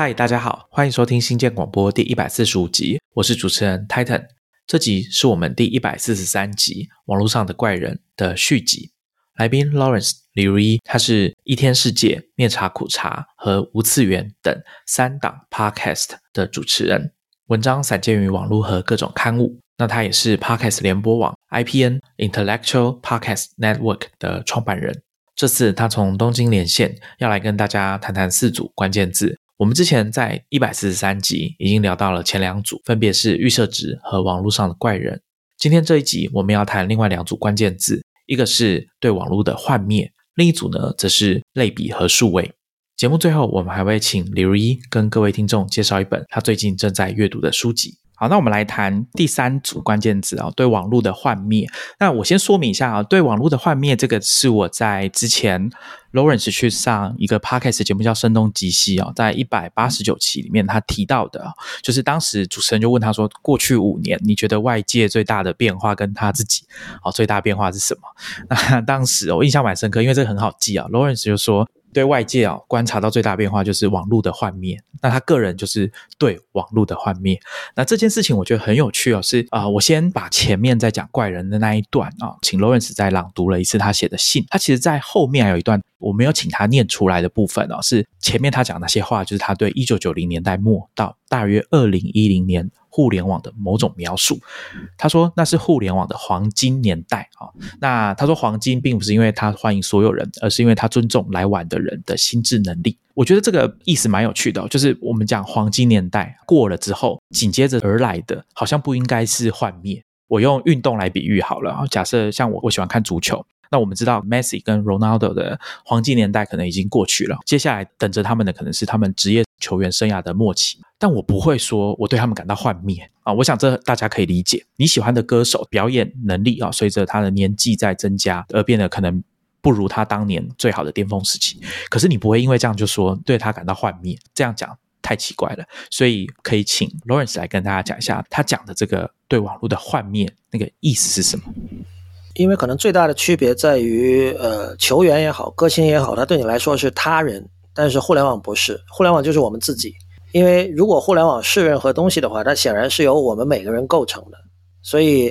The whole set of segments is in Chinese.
嗨，大家好，欢迎收听新建广播第一百四十五集，我是主持人 Titan。这集是我们第一百四十三集《网络上的怪人》的续集。来宾 Lawrence 李如一，他是一天世界、面茶苦茶和无次元等三档 Podcast 的主持人，文章散见于网络和各种刊物。那他也是 Podcast 联播网 IPN Intellectual Podcast Network 的创办人。这次他从东京连线，要来跟大家谈谈四组关键字。我们之前在一百四十三集已经聊到了前两组，分别是预设值和网络上的怪人。今天这一集我们要谈另外两组关键字，一个是对网络的幻灭，另一组呢则是类比和数位。节目最后，我们还会请李如一跟各位听众介绍一本他最近正在阅读的书籍。好，那我们来谈第三组关键字啊，对网络的幻灭。那我先说明一下啊，对网络的幻灭这个是我在之前 Lawrence 去上一个 podcast 节目叫《声东击西》啊，在一百八十九期里面他提到的，就是当时主持人就问他说，过去五年你觉得外界最大的变化跟他自己啊最大变化是什么？那当时我印象蛮深刻，因为这个很好记啊，Lawrence 就说。对外界啊观察到最大变化就是网络的幻灭，那他个人就是对网络的幻灭。那这件事情我觉得很有趣哦，是啊，我先把前面在讲怪人的那一段啊，请 Lawrence 再朗读了一次他写的信。他其实在后面还有一段我没有请他念出来的部分哦，是前面他讲那些话，就是他对一九九零年代末到大约二零一零年。互联网的某种描述，他说那是互联网的黄金年代啊。那他说黄金并不是因为他欢迎所有人，而是因为他尊重来晚的人的心智能力。我觉得这个意思蛮有趣的，就是我们讲黄金年代过了之后，紧接着而来的好像不应该是幻灭。我用运动来比喻好了，假设像我我喜欢看足球。那我们知道，Messi 跟 Ronaldo 的黄金年代可能已经过去了，接下来等着他们的可能是他们职业球员生涯的末期。但我不会说我对他们感到幻灭啊！我想这大家可以理解。你喜欢的歌手表演能力啊，随着他的年纪在增加而变得可能不如他当年最好的巅峰时期。可是你不会因为这样就说对他感到幻灭，这样讲太奇怪了。所以可以请 Lawrence 来跟大家讲一下，他讲的这个对网络的幻灭那个意思是什么？因为可能最大的区别在于，呃，球员也好，歌星也好，他对你来说是他人，但是互联网不是，互联网就是我们自己。因为如果互联网是任何东西的话，它显然是由我们每个人构成的，所以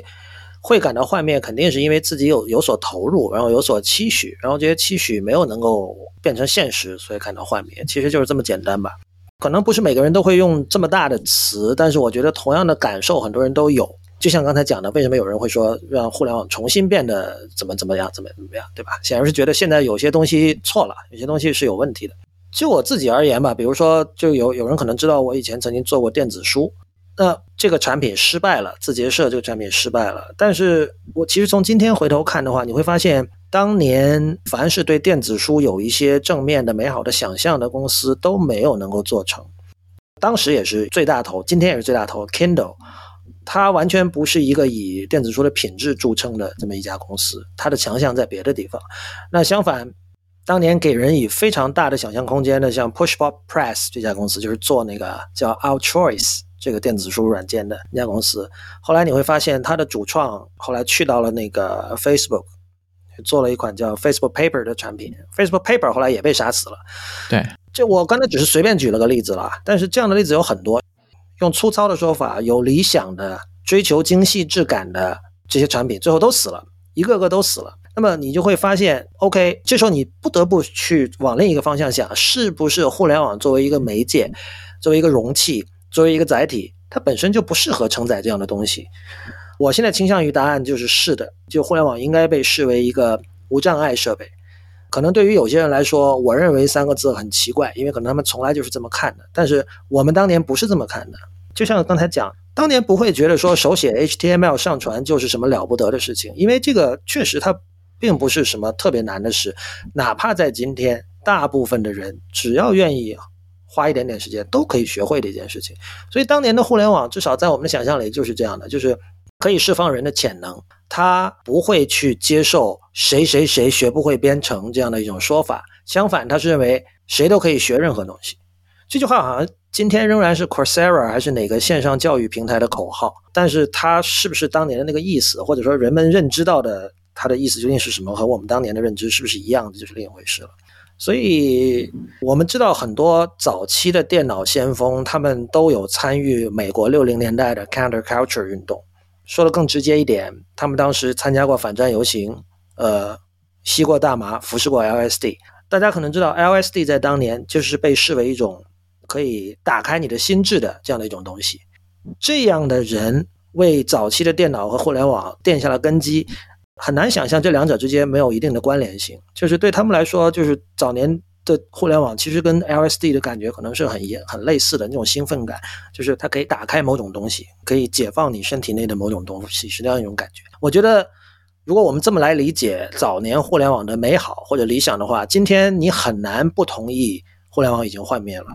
会感到幻灭，肯定是因为自己有有所投入，然后有所期许，然后这些期许没有能够变成现实，所以感到幻灭。其实就是这么简单吧。可能不是每个人都会用这么大的词，但是我觉得同样的感受很多人都有。就像刚才讲的，为什么有人会说让互联网重新变得怎么怎么样，怎么怎么样，对吧？显然是觉得现在有些东西错了，有些东西是有问题的。就我自己而言吧，比如说，就有有人可能知道我以前曾经做过电子书，那这个产品失败了，字节社这个产品失败了。但是我其实从今天回头看的话，你会发现，当年凡是对电子书有一些正面的、美好的想象的公司都没有能够做成。当时也是最大头，今天也是最大头，Kindle。它完全不是一个以电子书的品质著称的这么一家公司，它的强项在别的地方。那相反，当年给人以非常大的想象空间的，像 Pushpop Press 这家公司，就是做那个叫 Our Choice 这个电子书软件的那家公司。后来你会发现，它的主创后来去到了那个 Facebook，做了一款叫 Facebook Paper 的产品。Facebook Paper 后来也被杀死了。对，这我刚才只是随便举了个例子了，但是这样的例子有很多。用粗糙的说法，有理想的、追求精细质感的这些产品，最后都死了，一个个都死了。那么你就会发现，OK，这时候你不得不去往另一个方向想，是不是互联网作为一个媒介、作为一个容器、作为一个载体，它本身就不适合承载这样的东西？我现在倾向于答案就是是的，就互联网应该被视为一个无障碍设备。可能对于有些人来说，我认为三个字很奇怪，因为可能他们从来就是这么看的。但是我们当年不是这么看的。就像刚才讲，当年不会觉得说手写 HTML 上传就是什么了不得的事情，因为这个确实它并不是什么特别难的事。哪怕在今天，大部分的人只要愿意花一点点时间，都可以学会的一件事情。所以当年的互联网，至少在我们的想象里就是这样的，就是可以释放人的潜能。他不会去接受谁谁谁学不会编程这样的一种说法，相反，他是认为谁都可以学任何东西。这句话好像今天仍然是 Coursera 还是哪个线上教育平台的口号，但是它是不是当年的那个意思，或者说人们认知到的它的意思究竟是什么，和我们当年的认知是不是一样的，就是另一回事了。所以我们知道很多早期的电脑先锋，他们都有参与美国六零年代的 counterculture 运动。说的更直接一点，他们当时参加过反战游行，呃，吸过大麻，服食过 LSD。大家可能知道，LSD 在当年就是被视为一种可以打开你的心智的这样的一种东西。这样的人为早期的电脑和互联网奠下了根基。很难想象这两者之间没有一定的关联性，就是对他们来说，就是早年的互联网其实跟 LSD 的感觉可能是很很类似的那种兴奋感，就是它可以打开某种东西，可以解放你身体内的某种东西，是这样一种感觉。我觉得，如果我们这么来理解早年互联网的美好或者理想的话，今天你很难不同意互联网已经幻灭了。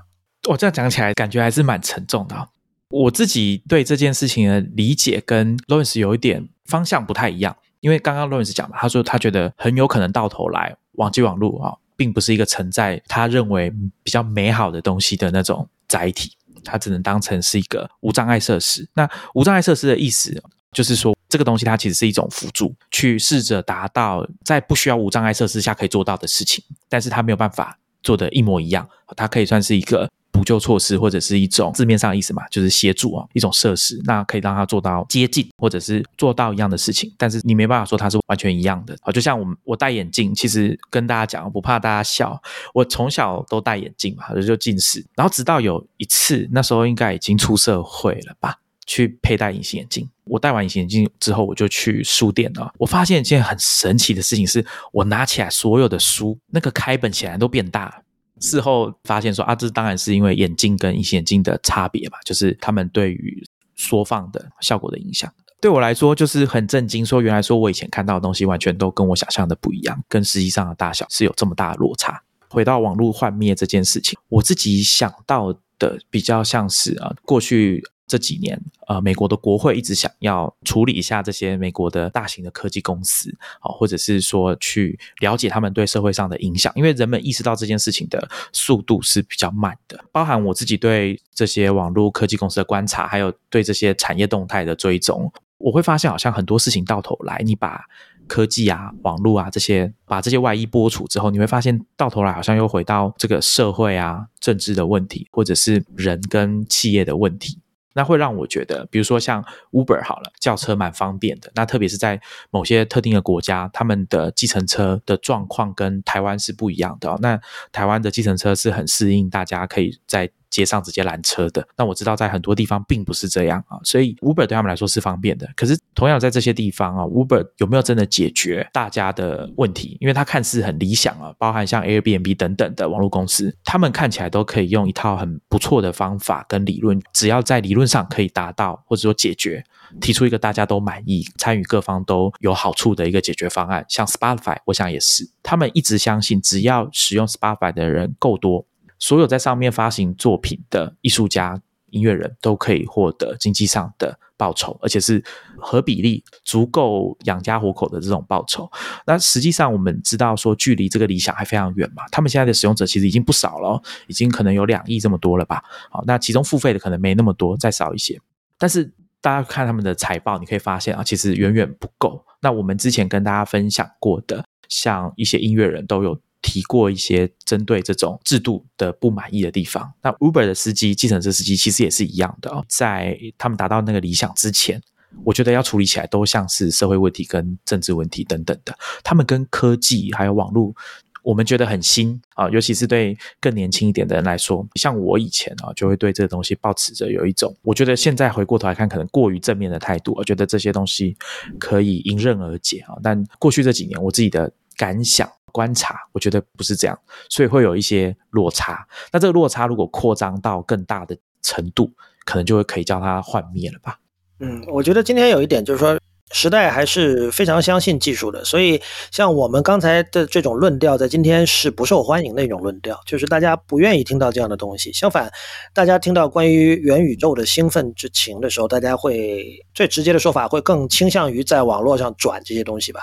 我这样讲起来，感觉还是蛮沉重的。我自己对这件事情的理解跟 Lawrence 有一点方向不太一样。因为刚刚 Lawrence 讲嘛，他说他觉得很有可能到头来，网际网络啊，并不是一个承载他认为比较美好的东西的那种载体，它只能当成是一个无障碍设施。那无障碍设施的意思就是说，这个东西它其实是一种辅助，去试着达到在不需要无障碍设施下可以做到的事情，但是它没有办法做的一模一样，它可以算是一个。补救措施或者是一种字面上的意思嘛，就是协助啊，一种设施，那可以让他做到接近或者是做到一样的事情，但是你没办法说它是完全一样的啊。就像我们我戴眼镜，其实跟大家讲，不怕大家笑，我从小都戴眼镜嘛，就近视，然后直到有一次，那时候应该已经出社会了吧，去佩戴隐形眼镜。我戴完隐形眼镜之后，我就去书店了，我发现一件很神奇的事情，是我拿起来所有的书，那个开本显然都变大。事后发现说啊，这当然是因为眼镜跟隐形眼镜的差别嘛，就是他们对于缩放的效果的影响。对我来说就是很震惊，说原来说我以前看到的东西完全都跟我想象的不一样，跟实际上的大小是有这么大的落差。回到网络幻灭这件事情，我自己想到的比较像是啊，过去。这几年，呃，美国的国会一直想要处理一下这些美国的大型的科技公司，啊，或者是说去了解他们对社会上的影响，因为人们意识到这件事情的速度是比较慢的。包含我自己对这些网络科技公司的观察，还有对这些产业动态的追踪，我会发现好像很多事情到头来，你把科技啊、网络啊这些把这些外衣剥除之后，你会发现到头来好像又回到这个社会啊、政治的问题，或者是人跟企业的问题。那会让我觉得，比如说像 Uber 好了，叫车蛮方便的。那特别是在某些特定的国家，他们的计程车的状况跟台湾是不一样的。那台湾的计程车是很适应大家可以在。街上直接拦车的，那我知道在很多地方并不是这样啊，所以 Uber 对他们来说是方便的。可是同样在这些地方啊，Uber 有没有真的解决大家的问题？因为它看似很理想啊，包含像 Airbnb 等等的网络公司，他们看起来都可以用一套很不错的方法跟理论，只要在理论上可以达到或者说解决，提出一个大家都满意、参与各方都有好处的一个解决方案。像 Spotify，我想也是，他们一直相信，只要使用 Spotify 的人够多。所有在上面发行作品的艺术家、音乐人都可以获得经济上的报酬，而且是合比例足够养家糊口的这种报酬。那实际上我们知道说，距离这个理想还非常远嘛。他们现在的使用者其实已经不少了，已经可能有两亿这么多了吧？好，那其中付费的可能没那么多，再少一些。但是大家看他们的财报，你可以发现啊，其实远远不够。那我们之前跟大家分享过的，像一些音乐人都有。提过一些针对这种制度的不满意的地方。那 Uber 的司机、计程车司机其实也是一样的哦，在他们达到那个理想之前，我觉得要处理起来都像是社会问题跟政治问题等等的。他们跟科技还有网络，我们觉得很新啊，尤其是对更年轻一点的人来说，像我以前啊，就会对这个东西保持着有一种，我觉得现在回过头来看，可能过于正面的态度，我觉得这些东西可以迎刃而解啊。但过去这几年，我自己的感想。观察，我觉得不是这样，所以会有一些落差。那这个落差如果扩张到更大的程度，可能就会可以叫它幻灭了吧？嗯，我觉得今天有一点就是说，时代还是非常相信技术的，所以像我们刚才的这种论调，在今天是不受欢迎的一种论调，就是大家不愿意听到这样的东西。相反，大家听到关于元宇宙的兴奋之情的时候，大家会最直接的说法会更倾向于在网络上转这些东西吧？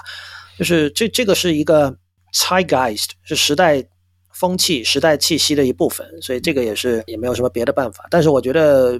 就是这这个是一个。Zeitgeist 是时代风气、时代气息的一部分，所以这个也是也没有什么别的办法。但是我觉得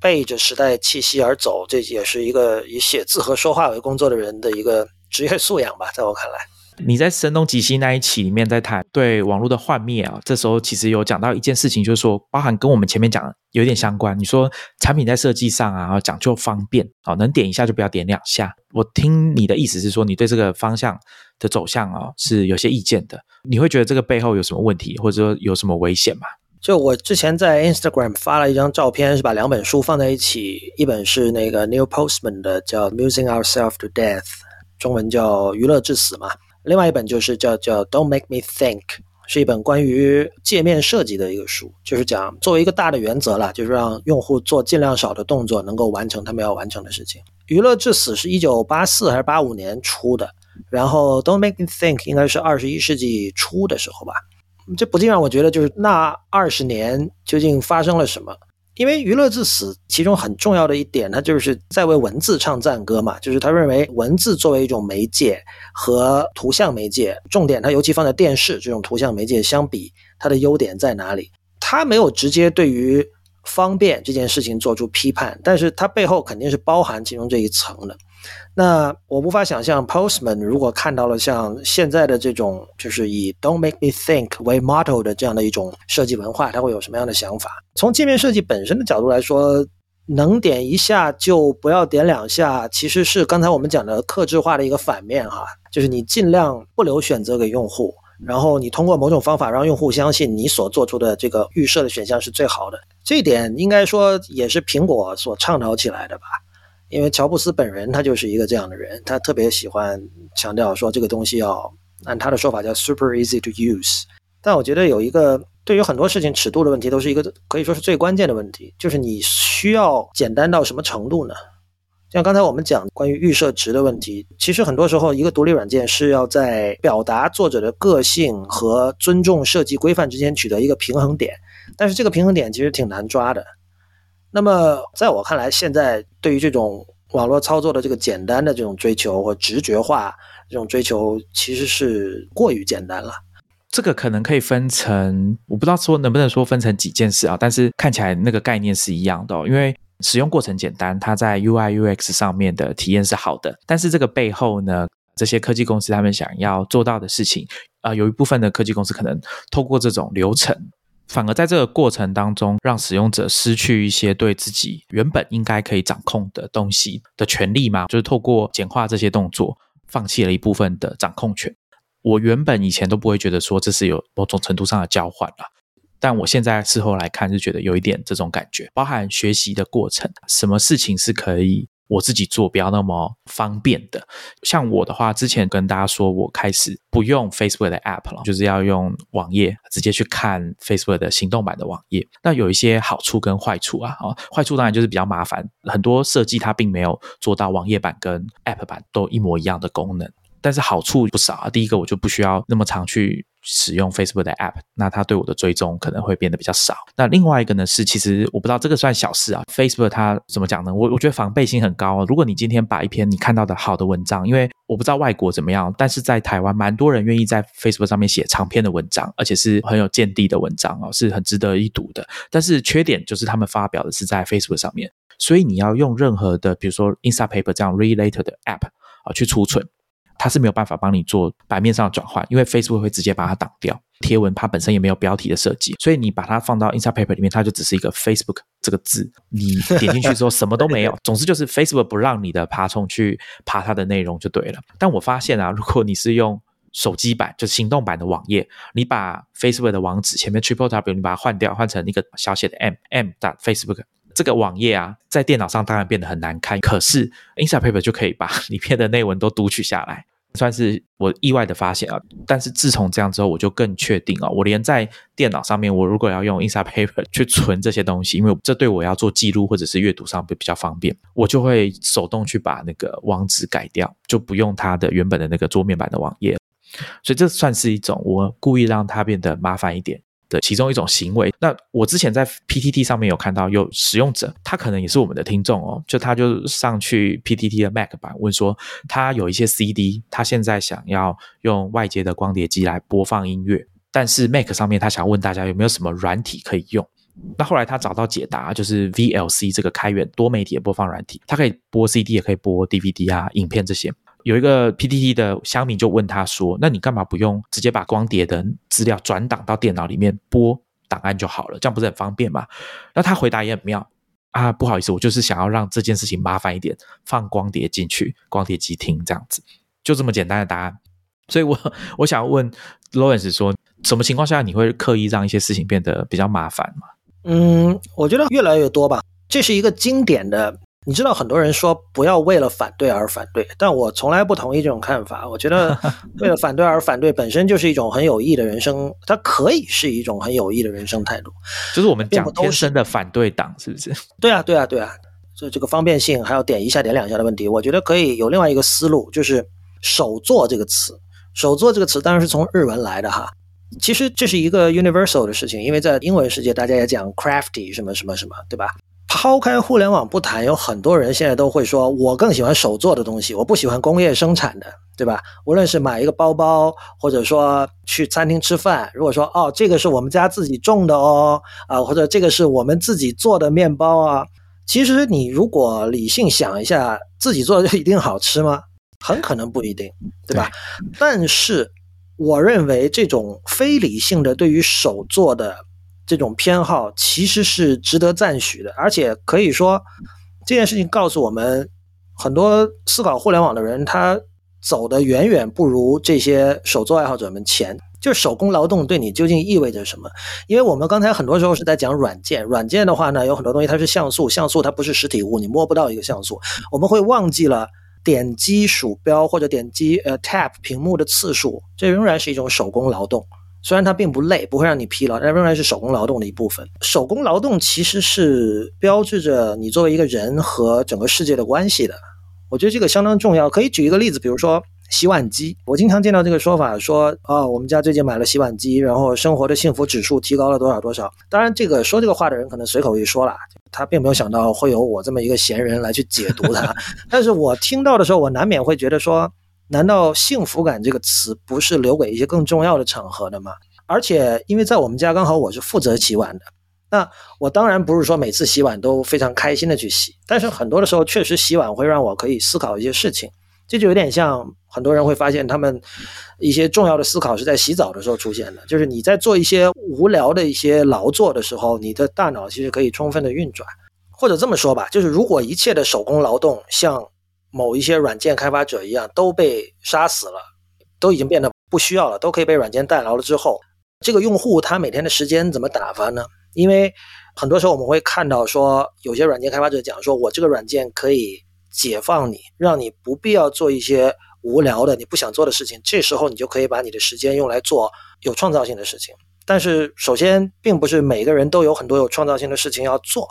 背着时代气息而走，这也是一个以写字和说话为工作的人的一个职业素养吧，在我看来。你在声东击西那一期里面在谈对网络的幻灭啊，这时候其实有讲到一件事情，就是说包含跟我们前面讲有点相关。你说产品在设计上啊，讲究方便啊，能点一下就不要点两下。我听你的意思是说，你对这个方向的走向啊是有些意见的。你会觉得这个背后有什么问题，或者说有什么危险吗？就我之前在 Instagram 发了一张照片，是把两本书放在一起，一本是那个 Neil Postman 的叫《Musing Ourselves to Death》，中文叫《娱乐至死》嘛。另外一本就是叫叫 Don't Make Me Think，是一本关于界面设计的一个书，就是讲作为一个大的原则啦，就是让用户做尽量少的动作，能够完成他们要完成的事情。娱乐至死是一九八四还是八五年出的，然后 Don't Make Me Think 应该是二十一世纪初的时候吧。这不禁让我觉得，就是那二十年究竟发生了什么？因为娱乐至死，其中很重要的一点，他就是在为文字唱赞歌嘛。就是他认为文字作为一种媒介和图像媒介，重点他尤其放在电视这种图像媒介相比，它的优点在哪里？他没有直接对于方便这件事情做出批判，但是它背后肯定是包含其中这一层的。那我无法想象，Postman 如果看到了像现在的这种，就是以 "Don't make me think" 为 motto 的这样的一种设计文化，他会有什么样的想法？从界面设计本身的角度来说，能点一下就不要点两下，其实是刚才我们讲的克制化的一个反面哈，就是你尽量不留选择给用户，然后你通过某种方法让用户相信你所做出的这个预设的选项是最好的。这一点应该说也是苹果所倡导起来的吧。因为乔布斯本人他就是一个这样的人，他特别喜欢强调说这个东西要按他的说法叫 super easy to use。但我觉得有一个对于很多事情尺度的问题，都是一个可以说是最关键的问题，就是你需要简单到什么程度呢？像刚才我们讲关于预设值的问题，其实很多时候一个独立软件是要在表达作者的个性和尊重设计规范之间取得一个平衡点，但是这个平衡点其实挺难抓的。那么，在我看来，现在对于这种网络操作的这个简单的这种追求或直觉化这种追求，其实是过于简单了。这个可能可以分成，我不知道说能不能说分成几件事啊，但是看起来那个概念是一样的。因为使用过程简单，它在 UI UX 上面的体验是好的，但是这个背后呢，这些科技公司他们想要做到的事情，啊，有一部分的科技公司可能透过这种流程。反而在这个过程当中，让使用者失去一些对自己原本应该可以掌控的东西的权利吗？就是透过简化这些动作，放弃了一部分的掌控权。我原本以前都不会觉得说这是有某种程度上的交换了，但我现在事后来看，是觉得有一点这种感觉，包含学习的过程，什么事情是可以。我自己做不要那么方便的，像我的话，之前跟大家说，我开始不用 Facebook 的 App 了，就是要用网页直接去看 Facebook 的行动版的网页。那有一些好处跟坏处啊，啊，坏处当然就是比较麻烦，很多设计它并没有做到网页版跟 App 版都一模一样的功能。但是好处不少啊，第一个我就不需要那么常去。使用 Facebook 的 App，那它对我的追踪可能会变得比较少。那另外一个呢是，其实我不知道这个算小事啊。Facebook 它怎么讲呢？我我觉得防备心很高。如果你今天把一篇你看到的好的文章，因为我不知道外国怎么样，但是在台湾蛮多人愿意在 Facebook 上面写长篇的文章，而且是很有见地的文章哦，是很值得一读的。但是缺点就是他们发表的是在 Facebook 上面，所以你要用任何的，比如说 Instapaper 这样 Related 的 App 啊去储存。它是没有办法帮你做版面上的转换，因为 Facebook 会直接把它挡掉。贴文它本身也没有标题的设计，所以你把它放到 Instapaper 里面，它就只是一个 Facebook 这个字。你点进去之后什么都没有。总之就是 Facebook 不让你的爬虫去爬它的内容就对了。但我发现啊，如果你是用手机版，就行动版的网页，你把 Facebook 的网址前面 Triple W 你把它换掉，换成一个小写的 M M 打 Facebook。这个网页啊，在电脑上当然变得很难看，可是 Instapaper 就可以把 里面的内文都读取下来，算是我意外的发现啊。但是自从这样之后，我就更确定啊，我连在电脑上面，我如果要用 Instapaper 去存这些东西，因为这对我要做记录或者是阅读上会比较方便，我就会手动去把那个网址改掉，就不用它的原本的那个桌面版的网页。所以这算是一种我故意让它变得麻烦一点。的其中一种行为，那我之前在 PTT 上面有看到有使用者，他可能也是我们的听众哦，就他就上去 PTT 的 Mac 版问说，他有一些 CD，他现在想要用外接的光碟机来播放音乐，但是 Mac 上面他想问大家有没有什么软体可以用，那后来他找到解答，就是 VLC 这个开源多媒体的播放软体，它可以播 CD 也可以播 DVD 啊，影片这些。有一个 PTT 的乡民就问他说：“那你干嘛不用直接把光碟的资料转档到电脑里面播档案就好了？这样不是很方便吗？”那他回答也很妙啊，不好意思，我就是想要让这件事情麻烦一点，放光碟进去，光碟机听这样子，就这么简单的答案。所以我我想要问 Lawrence 说，什么情况下你会刻意让一些事情变得比较麻烦吗？嗯，我觉得越来越多吧。这是一个经典的。你知道很多人说不要为了反对而反对，但我从来不同意这种看法。我觉得 为了反对而反对本身就是一种很有益的人生，它可以是一种很有益的人生态度。就是我们讲天生的反对党，是不是？对啊，对啊，对啊。这这个方便性还要点一下点两下的问题，我觉得可以有另外一个思路，就是“手作”这个词。“手作”这个词当然是从日文来的哈。其实这是一个 universal 的事情，因为在英文世界大家也讲 crafty 什么什么什么，对吧？抛开互联网不谈，有很多人现在都会说，我更喜欢手做的东西，我不喜欢工业生产的，对吧？无论是买一个包包，或者说去餐厅吃饭，如果说哦，这个是我们家自己种的哦，啊，或者这个是我们自己做的面包啊，其实你如果理性想一下，自己做的就一定好吃吗？很可能不一定，对吧？但是我认为这种非理性的对于手做的。这种偏好其实是值得赞许的，而且可以说这件事情告诉我们，很多思考互联网的人，他走的远远不如这些手作爱好者们前。就是手工劳动对你究竟意味着什么？因为我们刚才很多时候是在讲软件，软件的话呢，有很多东西它是像素，像素它不是实体物，你摸不到一个像素。我们会忘记了点击鼠标或者点击呃 tap 屏幕的次数，这仍然是一种手工劳动。虽然它并不累，不会让你疲劳，但仍然是手工劳动的一部分。手工劳动其实是标志着你作为一个人和整个世界的关系的。我觉得这个相当重要。可以举一个例子，比如说洗碗机。我经常见到这个说法，说啊，我们家最近买了洗碗机，然后生活的幸福指数提高了多少多少。当然，这个说这个话的人可能随口一说了，他并没有想到会有我这么一个闲人来去解读它。但是我听到的时候，我难免会觉得说。难道幸福感这个词不是留给一些更重要的场合的吗？而且，因为在我们家刚好我是负责洗碗的，那我当然不是说每次洗碗都非常开心的去洗，但是很多的时候确实洗碗会让我可以思考一些事情，这就有点像很多人会发现他们一些重要的思考是在洗澡的时候出现的，就是你在做一些无聊的一些劳作的时候，你的大脑其实可以充分的运转，或者这么说吧，就是如果一切的手工劳动像。某一些软件开发者一样都被杀死了，都已经变得不需要了，都可以被软件代劳了之后，这个用户他每天的时间怎么打发呢？因为很多时候我们会看到说，有些软件开发者讲说，我这个软件可以解放你，让你不必要做一些无聊的你不想做的事情，这时候你就可以把你的时间用来做有创造性的事情。但是，首先，并不是每个人都有很多有创造性的事情要做。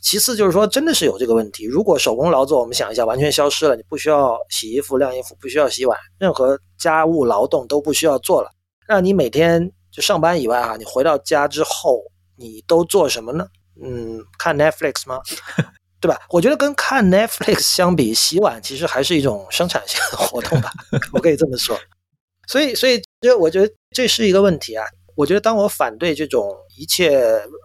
其次，就是说，真的是有这个问题。如果手工劳作，我们想一下，完全消失了，你不需要洗衣服、晾衣服，不需要洗碗，任何家务劳动都不需要做了，让你每天就上班以外啊，你回到家之后，你都做什么呢？嗯，看 Netflix 吗？对吧？我觉得跟看 Netflix 相比，洗碗其实还是一种生产性的活动吧，我可以这么说。所以，所以，就我觉得这是一个问题啊。我觉得，当我反对这种一切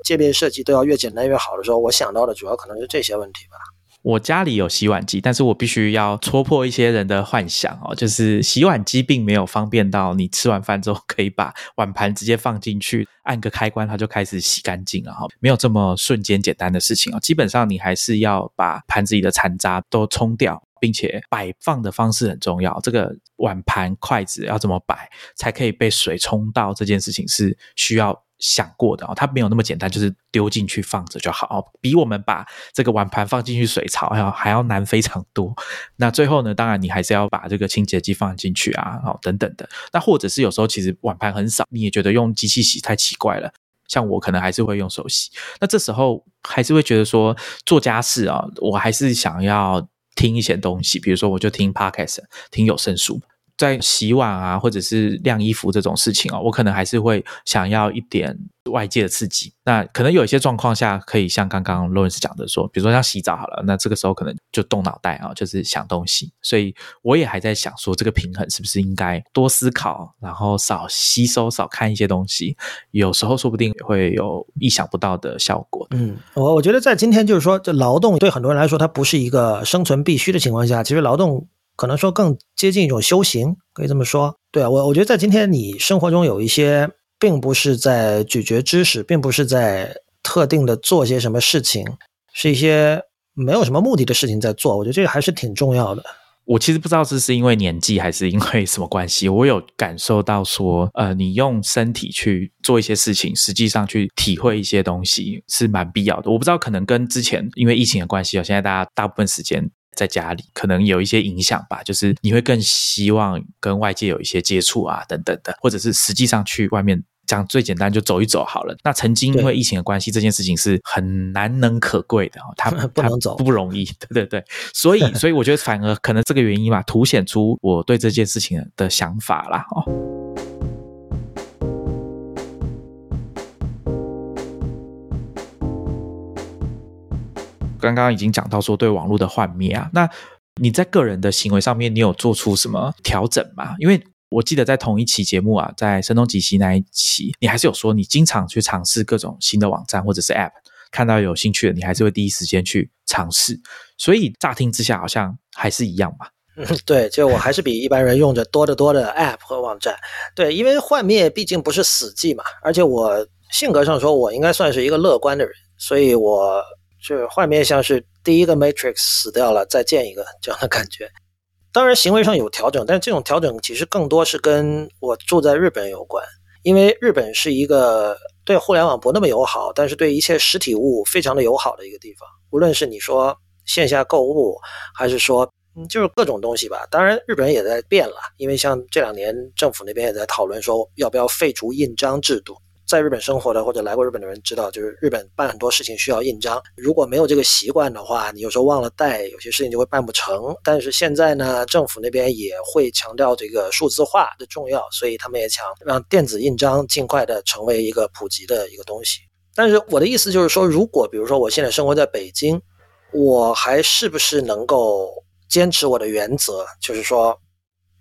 界面设计都要越简单越好的时候，我想到的主要可能是这些问题吧。我家里有洗碗机，但是我必须要戳破一些人的幻想哦，就是洗碗机并没有方便到你吃完饭之后可以把碗盘直接放进去，按个开关它就开始洗干净了哈，没有这么瞬间简单的事情哦。基本上你还是要把盘子里的残渣都冲掉。并且摆放的方式很重要，这个碗盘筷子要怎么摆才可以被水冲到？这件事情是需要想过的哦，它没有那么简单，就是丢进去放着就好，比我们把这个碗盘放进去水槽还要还要难非常多。那最后呢，当然你还是要把这个清洁剂放进去啊，哦等等的。那或者是有时候其实碗盘很少，你也觉得用机器洗太奇怪了，像我可能还是会用手洗。那这时候还是会觉得说做家事啊，我还是想要。听一些东西，比如说我就听 podcast，听有声书，在洗碗啊，或者是晾衣服这种事情哦，我可能还是会想要一点。外界的刺激，那可能有一些状况下可以像刚刚 Lawrence 讲的说，比如说像洗澡好了，那这个时候可能就动脑袋啊，就是想东西。所以我也还在想说，这个平衡是不是应该多思考，然后少吸收、少看一些东西，有时候说不定会有意想不到的效果。嗯，我我觉得在今天就是说，这劳动对很多人来说，它不是一个生存必须的情况下，其实劳动。可能说更接近一种修行，可以这么说。对啊，我我觉得在今天你生活中有一些，并不是在咀嚼知识，并不是在特定的做些什么事情，是一些没有什么目的的事情在做。我觉得这个还是挺重要的。我其实不知道这是因为年纪还是因为什么关系，我有感受到说，呃，你用身体去做一些事情，实际上去体会一些东西是蛮必要的。我不知道可能跟之前因为疫情的关系，现在大家大部分时间在家里，可能有一些影响吧。就是你会更希望跟外界有一些接触啊，等等的，或者是实际上去外面。讲最简单，就走一走好了。那曾经因为疫情的关系，这件事情是很难能可贵的哦，他 不能走，不容易。对对对，所以 所以我觉得反而可能这个原因吧，凸显出我对这件事情的想法啦。哦，刚刚已经讲到说对网络的幻灭啊，那你在个人的行为上面，你有做出什么调整吗？因为我记得在同一期节目啊，在声东击西那一期，你还是有说你经常去尝试各种新的网站或者是 App，看到有兴趣的，你还是会第一时间去尝试。所以乍听之下好像还是一样嘛。嗯，对，就我还是比一般人用着多得多的 App 和网站。对，因为幻灭毕竟不是死寂嘛，而且我性格上说，我应该算是一个乐观的人，所以我是画面像是第一个 Matrix 死掉了，再建一个这样的感觉。当然，行为上有调整，但这种调整其实更多是跟我住在日本有关。因为日本是一个对互联网不那么友好，但是对一切实体物非常的友好的一个地方。无论是你说线下购物，还是说嗯就是各种东西吧。当然，日本也在变了，因为像这两年政府那边也在讨论说要不要废除印章制度。在日本生活的或者来过日本的人知道，就是日本办很多事情需要印章。如果没有这个习惯的话，你有时候忘了带，有些事情就会办不成。但是现在呢，政府那边也会强调这个数字化的重要，所以他们也想让电子印章尽快的成为一个普及的一个东西。但是我的意思就是说，如果比如说我现在生活在北京，我还是不是能够坚持我的原则，就是说。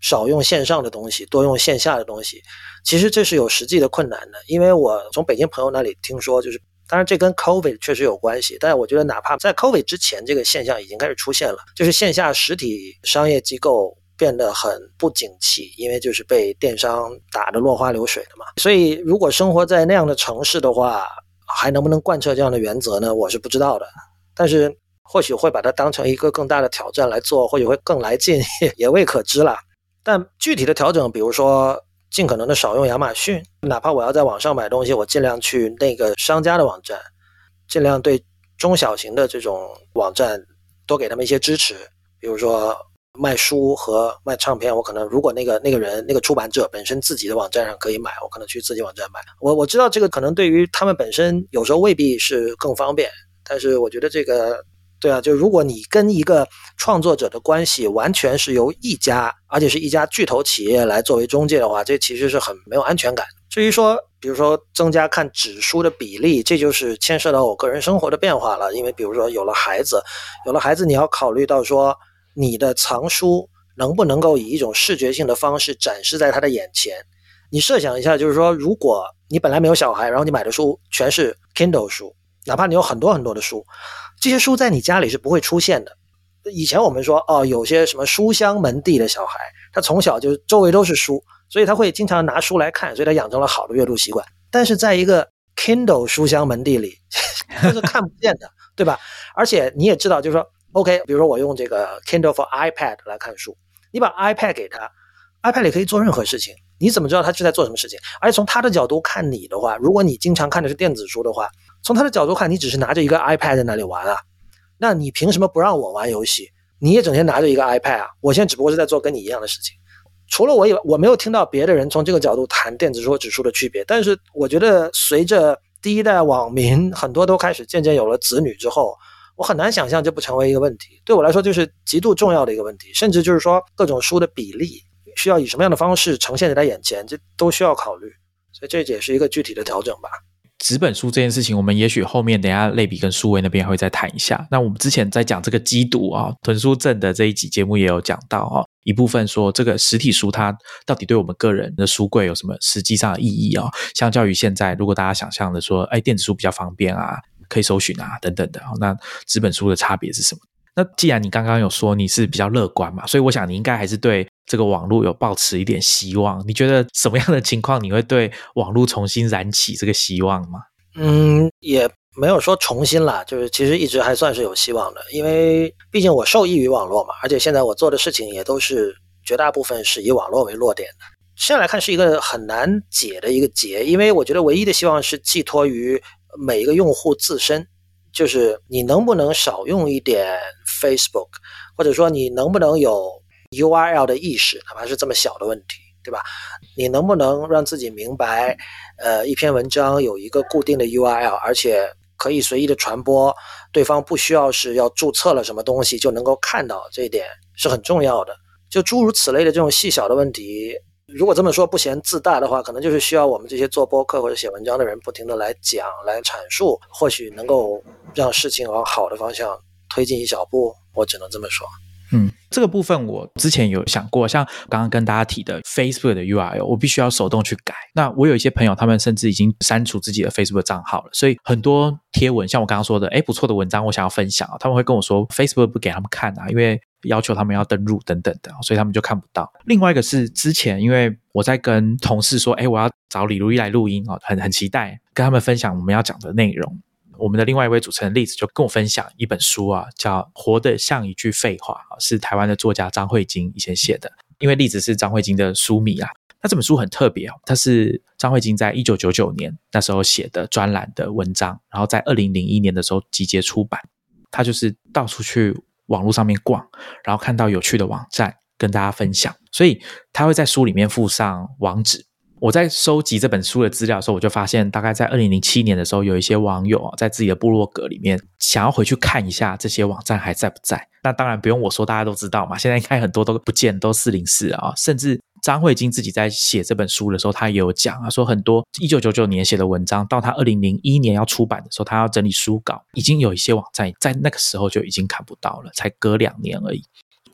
少用线上的东西，多用线下的东西。其实这是有实际的困难的，因为我从北京朋友那里听说，就是当然这跟 COVID 确实有关系，但是我觉得哪怕在 COVID 之前，这个现象已经开始出现了，就是线下实体商业机构变得很不景气，因为就是被电商打得落花流水的嘛。所以如果生活在那样的城市的话，还能不能贯彻这样的原则呢？我是不知道的，但是或许会把它当成一个更大的挑战来做，或许会更来劲，也未可知了。但具体的调整，比如说尽可能的少用亚马逊，哪怕我要在网上买东西，我尽量去那个商家的网站，尽量对中小型的这种网站多给他们一些支持。比如说卖书和卖唱片，我可能如果那个那个人那个出版者本身自己的网站上可以买，我可能去自己网站买。我我知道这个可能对于他们本身有时候未必是更方便，但是我觉得这个。对啊，就如果你跟一个创作者的关系完全是由一家，而且是一家巨头企业来作为中介的话，这其实是很没有安全感。至于说，比如说增加看纸书的比例，这就是牵涉到我个人生活的变化了。因为比如说有了孩子，有了孩子，你要考虑到说你的藏书能不能够以一种视觉性的方式展示在他的眼前。你设想一下，就是说，如果你本来没有小孩，然后你买的书全是 Kindle 书，哪怕你有很多很多的书。这些书在你家里是不会出现的。以前我们说，哦，有些什么书香门第的小孩，他从小就周围都是书，所以他会经常拿书来看，所以他养成了好的阅读习惯。但是在一个 Kindle 书香门第里，这是看不见的，对吧？而且你也知道，就是说，OK，比如说我用这个 Kindle for iPad 来看书，你把 iPad 给他，iPad 里可以做任何事情，你怎么知道他是在做什么事情？而且从他的角度看你的话，如果你经常看的是电子书的话。从他的角度看，你只是拿着一个 iPad 在那里玩啊，那你凭什么不让我玩游戏？你也整天拿着一个 iPad 啊？我现在只不过是在做跟你一样的事情。除了我以外，我没有听到别的人从这个角度谈电子书和纸书的区别。但是我觉得，随着第一代网民很多都开始渐渐有了子女之后，我很难想象这不成为一个问题。对我来说，就是极度重要的一个问题。甚至就是说，各种书的比例需要以什么样的方式呈现在他眼前，这都需要考虑。所以这也是一个具体的调整吧。纸本书这件事情，我们也许后面等下类比跟数位那边会再谈一下。那我们之前在讲这个机读啊囤书证的这一集节目也有讲到啊，一部分说这个实体书它到底对我们个人的书柜有什么实际上的意义啊？相较于现在，如果大家想象的说，哎，电子书比较方便啊，可以搜寻啊等等的，那纸本书的差别是什么？那既然你刚刚有说你是比较乐观嘛，所以我想你应该还是对这个网络有抱持一点希望。你觉得什么样的情况你会对网络重新燃起这个希望吗？嗯，也没有说重新啦，就是其实一直还算是有希望的，因为毕竟我受益于网络嘛，而且现在我做的事情也都是绝大部分是以网络为落点的。现在来看是一个很难解的一个结，因为我觉得唯一的希望是寄托于每一个用户自身。就是你能不能少用一点 Facebook，或者说你能不能有 URL 的意识，哪怕是这么小的问题，对吧？你能不能让自己明白，呃，一篇文章有一个固定的 URL，而且可以随意的传播，对方不需要是要注册了什么东西就能够看到，这一点是很重要的。就诸如此类的这种细小的问题。如果这么说不嫌自大的话，可能就是需要我们这些做播客或者写文章的人不停的来讲、来阐述，或许能够让事情往好的方向推进一小步。我只能这么说。嗯，这个部分我之前有想过，像刚刚跟大家提的 Facebook 的 URL，我必须要手动去改。那我有一些朋友，他们甚至已经删除自己的 Facebook 账号了，所以很多贴文，像我刚刚说的，哎，不错的文章，我想要分享啊，他们会跟我说 Facebook 不给他们看啊，因为。要求他们要登录等等的，所以他们就看不到。另外一个是之前，因为我在跟同事说，哎，我要找李如一来录音哦，很很期待跟他们分享我们要讲的内容。我们的另外一位主持人栗子就跟我分享一本书啊，叫《活得像一句废话》，是台湾的作家张慧晶以前写的。因为栗子是张慧晶的书迷啊，那这本书很特别哦，它是张慧晶在一九九九年那时候写的专栏的文章，然后在二零零一年的时候集结出版。他就是到处去。网络上面逛，然后看到有趣的网站，跟大家分享。所以他会在书里面附上网址。我在收集这本书的资料的时候，我就发现，大概在二零零七年的时候，有一些网友啊，在自己的部落格里面想要回去看一下这些网站还在不在。那当然不用我说，大家都知道嘛。现在应该很多都不见，都四零四啊，甚至。张慧晶自己在写这本书的时候，他也有讲啊，说很多一九九九年写的文章，到他二零零一年要出版的时候，他要整理书稿，已经有一些网站在那个时候就已经看不到了，才隔两年而已。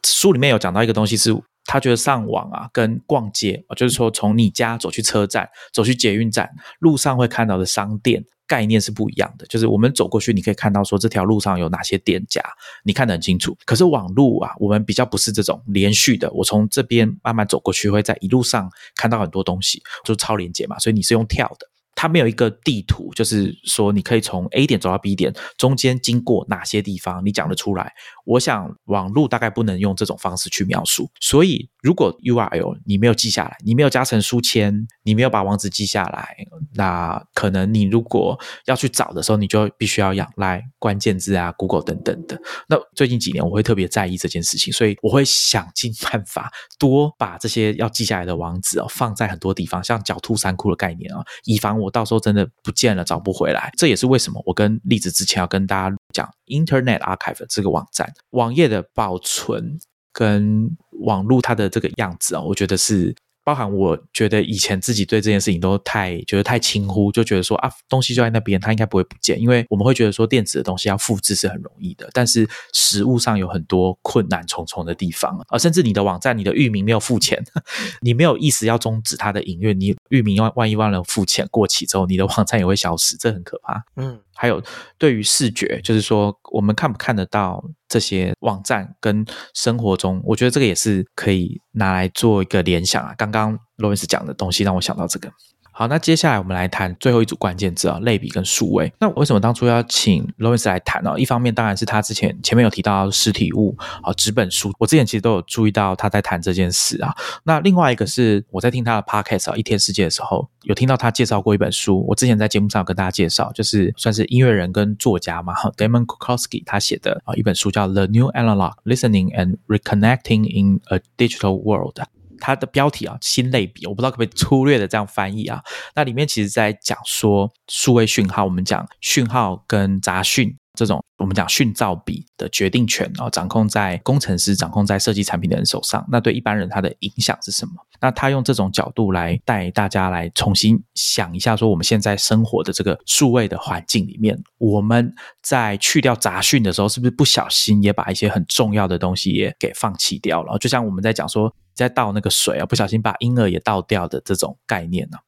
书里面有讲到一个东西，是他觉得上网啊，跟逛街啊，就是说从你家走去车站，走去捷运站，路上会看到的商店。概念是不一样的，就是我们走过去，你可以看到说这条路上有哪些店家，你看得很清楚。可是网路啊，我们比较不是这种连续的，我从这边慢慢走过去，会在一路上看到很多东西，就超连接嘛，所以你是用跳的。它没有一个地图，就是说你可以从 A 点走到 B 点，中间经过哪些地方，你讲得出来。我想网络大概不能用这种方式去描述，所以如果 URL 你没有记下来，你没有加成书签，你没有把网址记下来，那可能你如果要去找的时候，你就必须要仰赖关键字啊、Google 等等的。那最近几年我会特别在意这件事情，所以我会想尽办法多把这些要记下来的网址哦放在很多地方，像狡兔三窟的概念啊，以防我。我到时候真的不见了，找不回来，这也是为什么我跟栗子之前要跟大家讲 Internet Archive 这个网站，网页的保存跟网络它的这个样子啊，我觉得是。包含我觉得以前自己对这件事情都太觉得太轻忽，就觉得说啊东西就在那边，它应该不会不见，因为我们会觉得说电子的东西要复制是很容易的，但是实物上有很多困难重重的地方啊，甚至你的网站你的域名没有付钱，你没有意思要终止它的营运，你域名万万一忘了付钱过期之后，你的网站也会消失，这很可怕。嗯。还有对于视觉，就是说我们看不看得到这些网站跟生活中，我觉得这个也是可以拿来做一个联想啊。刚刚罗伊斯讲的东西让我想到这个。好，那接下来我们来谈最后一组关键字啊，类比跟数位。那为什么当初要请 Lawrence 来谈呢？一方面当然是他之前前面有提到实体物啊，纸本书，我之前其实都有注意到他在谈这件事啊。那另外一个是我在听他的 Podcast 啊，一天世界的时候，有听到他介绍过一本书。我之前在节目上有跟大家介绍，就是算是音乐人跟作家嘛，Damon Kukowski 他写的啊一本书叫《The New Analog: Listening and Reconnecting in a Digital World》。它的标题啊，新类比，我不知道可不可以粗略的这样翻译啊。那里面其实在讲说，数位讯号，我们讲讯号跟杂讯这种，我们讲讯噪比的决定权啊，掌控在工程师、掌控在设计产品的人手上。那对一般人他的影响是什么？那他用这种角度来带大家来重新想一下，说我们现在生活的这个数位的环境里面，我们在去掉杂讯的时候，是不是不小心也把一些很重要的东西也给放弃掉了？就像我们在讲说。在倒那个水啊，不小心把婴儿也倒掉的这种概念呢。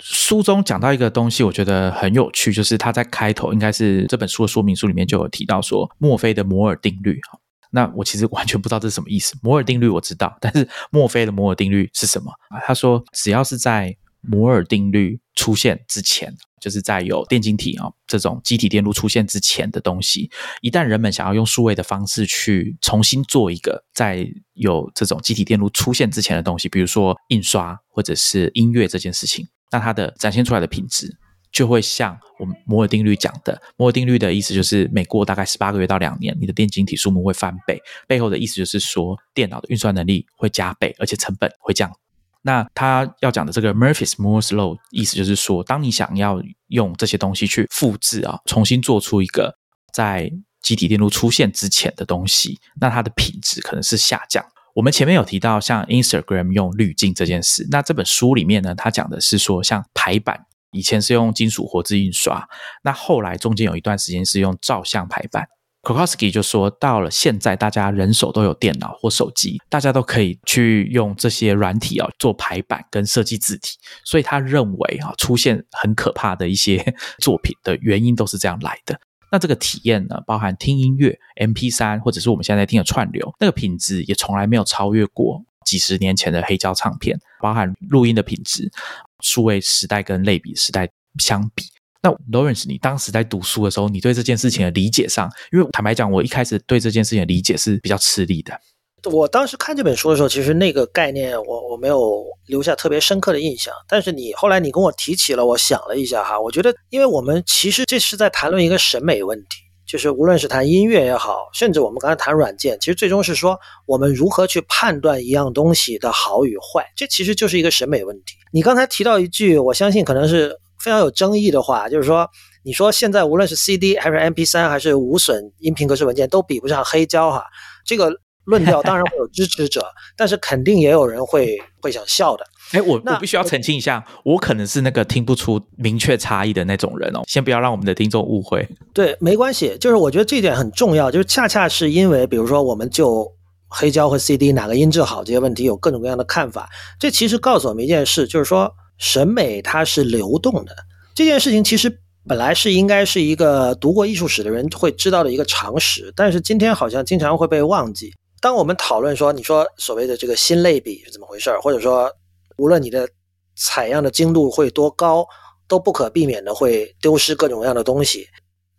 书中讲到一个东西，我觉得很有趣，就是他在开头应该是这本书的说明书里面就有提到说，墨菲的摩尔定律那我其实完全不知道这是什么意思。摩尔定律我知道，但是墨菲的摩尔定律是什么？他说，只要是在摩尔定律出现之前，就是在有电晶体啊这种机体电路出现之前的东西，一旦人们想要用数位的方式去重新做一个在有这种机体电路出现之前的东西，比如说印刷或者是音乐这件事情，那它的展现出来的品质就会像我们摩尔定律讲的。摩尔定律的意思就是每过大概十八个月到两年，你的电晶体数目会翻倍，背后的意思就是说电脑的运算能力会加倍，而且成本会降。那他要讲的这个 Murphy's Moore's Law，意思就是说，当你想要用这些东西去复制啊，重新做出一个在机体电路出现之前的东西，那它的品质可能是下降。我们前面有提到像 Instagram 用滤镜这件事，那这本书里面呢，它讲的是说，像排版以前是用金属活字印刷，那后来中间有一段时间是用照相排版。Krokowski 就说，到了现在，大家人手都有电脑或手机，大家都可以去用这些软体啊做排版跟设计字体，所以他认为啊，出现很可怕的一些作品的原因都是这样来的。那这个体验呢，包含听音乐、MP 三，或者是我们现在听的串流，那个品质也从来没有超越过几十年前的黑胶唱片，包含录音的品质，数位时代跟类比时代相比。那 Lawrence，你当时在读书的时候，你对这件事情的理解上，因为坦白讲，我一开始对这件事情的理解是比较吃力的。我当时看这本书的时候，其实那个概念我我没有留下特别深刻的印象。但是你后来你跟我提起了，我想了一下哈，我觉得，因为我们其实这是在谈论一个审美问题，就是无论是谈音乐也好，甚至我们刚才谈软件，其实最终是说我们如何去判断一样东西的好与坏，这其实就是一个审美问题。你刚才提到一句，我相信可能是。非常有争议的话，就是说，你说现在无论是 CD 还是 MP3 还是无损音频格式文件，都比不上黑胶哈。这个论调当然会有支持者，但是肯定也有人会会想笑的。哎，我我必须要澄清一下，我可能是那个听不出明确差异的那种人哦。先不要让我们的听众误会。对，没关系，就是我觉得这点很重要，就是恰恰是因为，比如说，我们就黑胶和 CD 哪个音质好这些问题有各种各样的看法，这其实告诉我们一件事，就是说。审美它是流动的，这件事情其实本来是应该是一个读过艺术史的人会知道的一个常识，但是今天好像经常会被忘记。当我们讨论说，你说所谓的这个新类比是怎么回事儿或者说无论你的采样的精度会多高，都不可避免的会丢失各种各样的东西。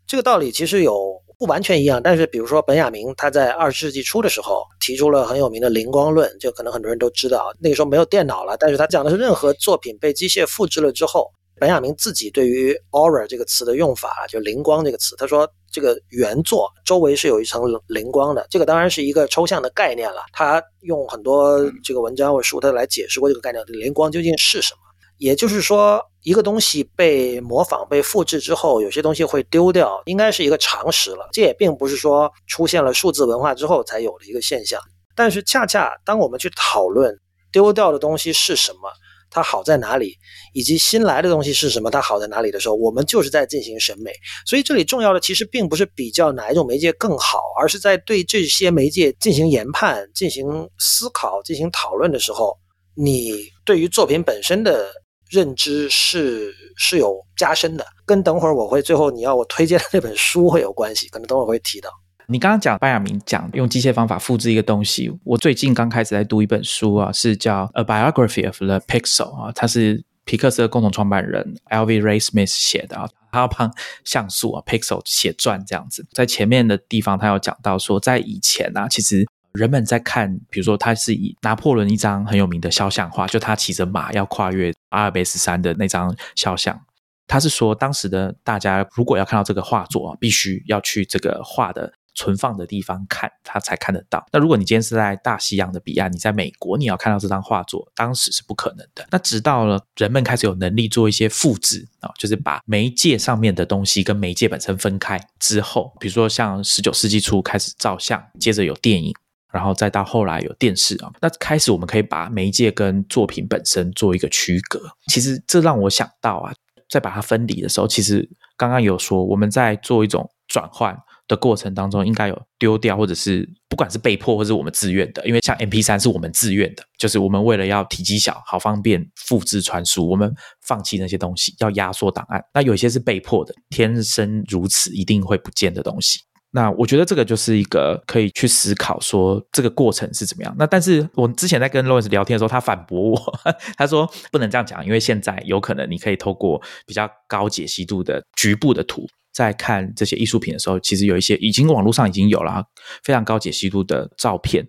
这个道理其实有。不完全一样，但是比如说本雅明他在二十世纪初的时候提出了很有名的灵光论，就可能很多人都知道，那个时候没有电脑了，但是他讲的是任何作品被机械复制了之后，本雅明自己对于 aura 这个词的用法，就灵光这个词，他说这个原作周围是有一层灵光的，这个当然是一个抽象的概念了，他用很多这个文章或书他来解释过这个概念，灵光究竟是什么。也就是说，一个东西被模仿、被复制之后，有些东西会丢掉，应该是一个常识了。这也并不是说出现了数字文化之后才有的一个现象。但是，恰恰当我们去讨论丢掉的东西是什么，它好在哪里，以及新来的东西是什么，它好在哪里的时候，我们就是在进行审美。所以，这里重要的其实并不是比较哪一种媒介更好，而是在对这些媒介进行研判、进行思考、进行讨论的时候，你对于作品本身的。认知是是有加深的，跟等会儿我会最后你要我推荐的那本书会有关系，可能等会儿会提到。你刚刚讲班亚明讲用机械方法复制一个东西，我最近刚开始在读一本书啊，是叫《A Biography of the Pixel》啊，它是皮克斯的共同创办人 L. V. Ray Smith 写的啊，他要帮像素啊 Pixel 写传这样子，在前面的地方他有讲到说，在以前啊，其实。人们在看，比如说，他是以拿破仑一张很有名的肖像画，就他骑着马要跨越阿尔卑斯山的那张肖像。他是说，当时的大家如果要看到这个画作啊，必须要去这个画的存放的地方看，他才看得到。那如果你今天是在大西洋的彼岸，你在美国，你要看到这张画作，当时是不可能的。那直到了人们开始有能力做一些复制啊，就是把媒介上面的东西跟媒介本身分开之后，比如说像十九世纪初开始照相，接着有电影。然后再到后来有电视啊，那开始我们可以把媒介跟作品本身做一个区隔。其实这让我想到啊，在把它分离的时候，其实刚刚有说我们在做一种转换的过程当中，应该有丢掉或者是不管是被迫或是我们自愿的，因为像 M P 三是我们自愿的，就是我们为了要体积小、好方便复制传输，我们放弃那些东西，要压缩档案。那有些是被迫的，天生如此一定会不见的东西。那我觉得这个就是一个可以去思考说这个过程是怎么样。那但是我之前在跟 Lawrence 聊天的时候，他反驳我，他说不能这样讲，因为现在有可能你可以透过比较高解析度的局部的图，在看这些艺术品的时候，其实有一些已经网络上已经有了非常高解析度的照片，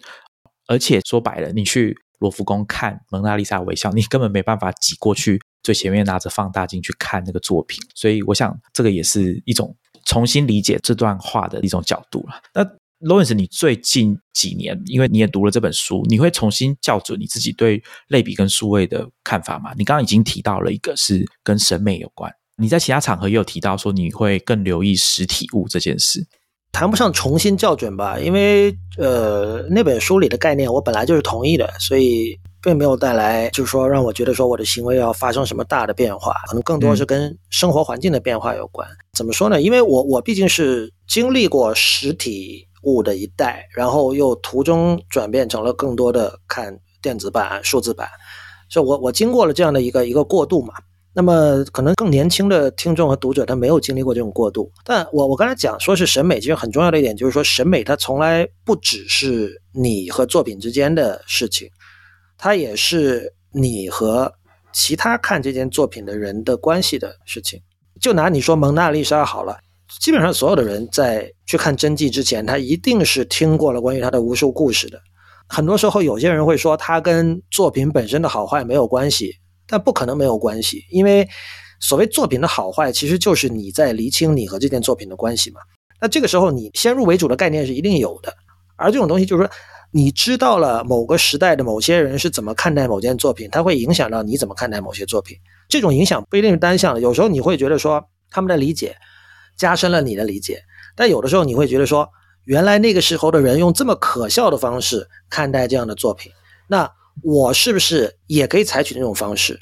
而且说白了，你去罗浮宫看蒙娜丽莎微笑，你根本没办法挤过去最前面拿着放大镜去看那个作品。所以我想这个也是一种。重新理解这段话的一种角度了。那 Lawrence，你最近几年，因为你也读了这本书，你会重新校准你自己对类比跟数位的看法吗？你刚刚已经提到了一个是跟审美有关，你在其他场合也有提到说你会更留意实体物这件事，谈不上重新校准吧，因为呃那本书里的概念我本来就是同意的，所以。并没有带来，就是说让我觉得说我的行为要发生什么大的变化，可能更多是跟生活环境的变化有关。怎么说呢？因为我我毕竟是经历过实体物的一代，然后又途中转变成了更多的看电子版、数字版，所以我我经过了这样的一个一个过渡嘛。那么可能更年轻的听众和读者他没有经历过这种过渡，但我我刚才讲说是审美，其实很重要的一点就是说审美它从来不只是你和作品之间的事情。它也是你和其他看这件作品的人的关系的事情。就拿你说蒙娜丽莎好了，基本上所有的人在去看真迹之前，他一定是听过了关于他的无数故事的。很多时候，有些人会说他跟作品本身的好坏没有关系，但不可能没有关系，因为所谓作品的好坏，其实就是你在厘清你和这件作品的关系嘛。那这个时候，你先入为主的概念是一定有的，而这种东西就是说。你知道了某个时代的某些人是怎么看待某件作品，它会影响到你怎么看待某些作品。这种影响不一定是单向的，有时候你会觉得说他们的理解加深了你的理解，但有的时候你会觉得说，原来那个时候的人用这么可笑的方式看待这样的作品，那我是不是也可以采取那种方式？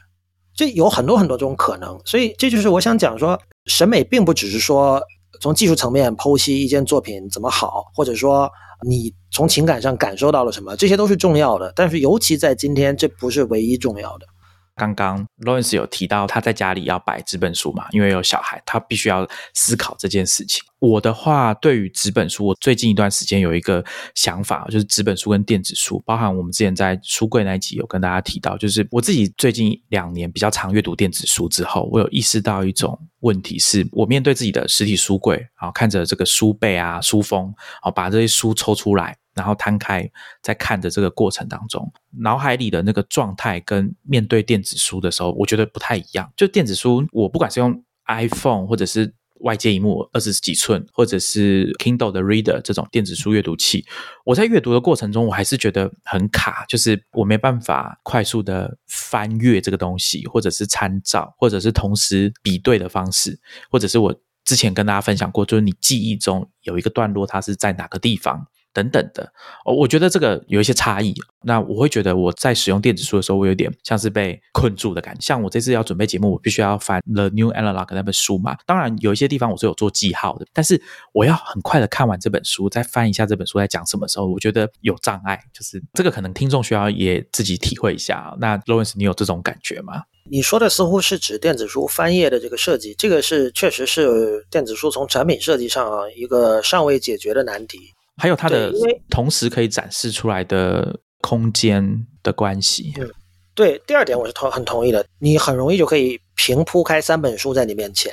这有很多很多种可能，所以这就是我想讲说，审美并不只是说从技术层面剖析一件作品怎么好，或者说。你从情感上感受到了什么？这些都是重要的，但是尤其在今天，这不是唯一重要的。刚刚 Lawrence 有提到他在家里要摆纸本书嘛？因为有小孩，他必须要思考这件事情。我的话，对于纸本书，我最近一段时间有一个想法，就是纸本书跟电子书，包含我们之前在书柜那一集有跟大家提到，就是我自己最近两年比较常阅读电子书之后，我有意识到一种问题，是我面对自己的实体书柜，然后看着这个书背啊、书封，好把这些书抽出来。然后摊开，在看的这个过程当中，脑海里的那个状态跟面对电子书的时候，我觉得不太一样。就电子书，我不管是用 iPhone 或者是外接一幕二十几寸，或者是 Kindle 的 Reader 这种电子书阅读器，我在阅读的过程中，我还是觉得很卡，就是我没办法快速的翻阅这个东西，或者是参照，或者是同时比对的方式，或者是我之前跟大家分享过，就是你记忆中有一个段落，它是在哪个地方。等等的，哦，我觉得这个有一些差异。那我会觉得我在使用电子书的时候，我有点像是被困住的感觉。像我这次要准备节目，我必须要翻《The New Analog》那本书嘛。当然，有一些地方我是有做记号的，但是我要很快的看完这本书，再翻一下这本书在讲什么时候，我觉得有障碍。就是这个可能听众需要也自己体会一下啊。那 Lawrence，你有这种感觉吗？你说的似乎是指电子书翻页的这个设计，这个是确实是电子书从产品设计上啊一个尚未解决的难题。还有它的同时可以展示出来的空间的关系。嗯，对，第二点我是同很同意的。你很容易就可以平铺开三本书在你面前，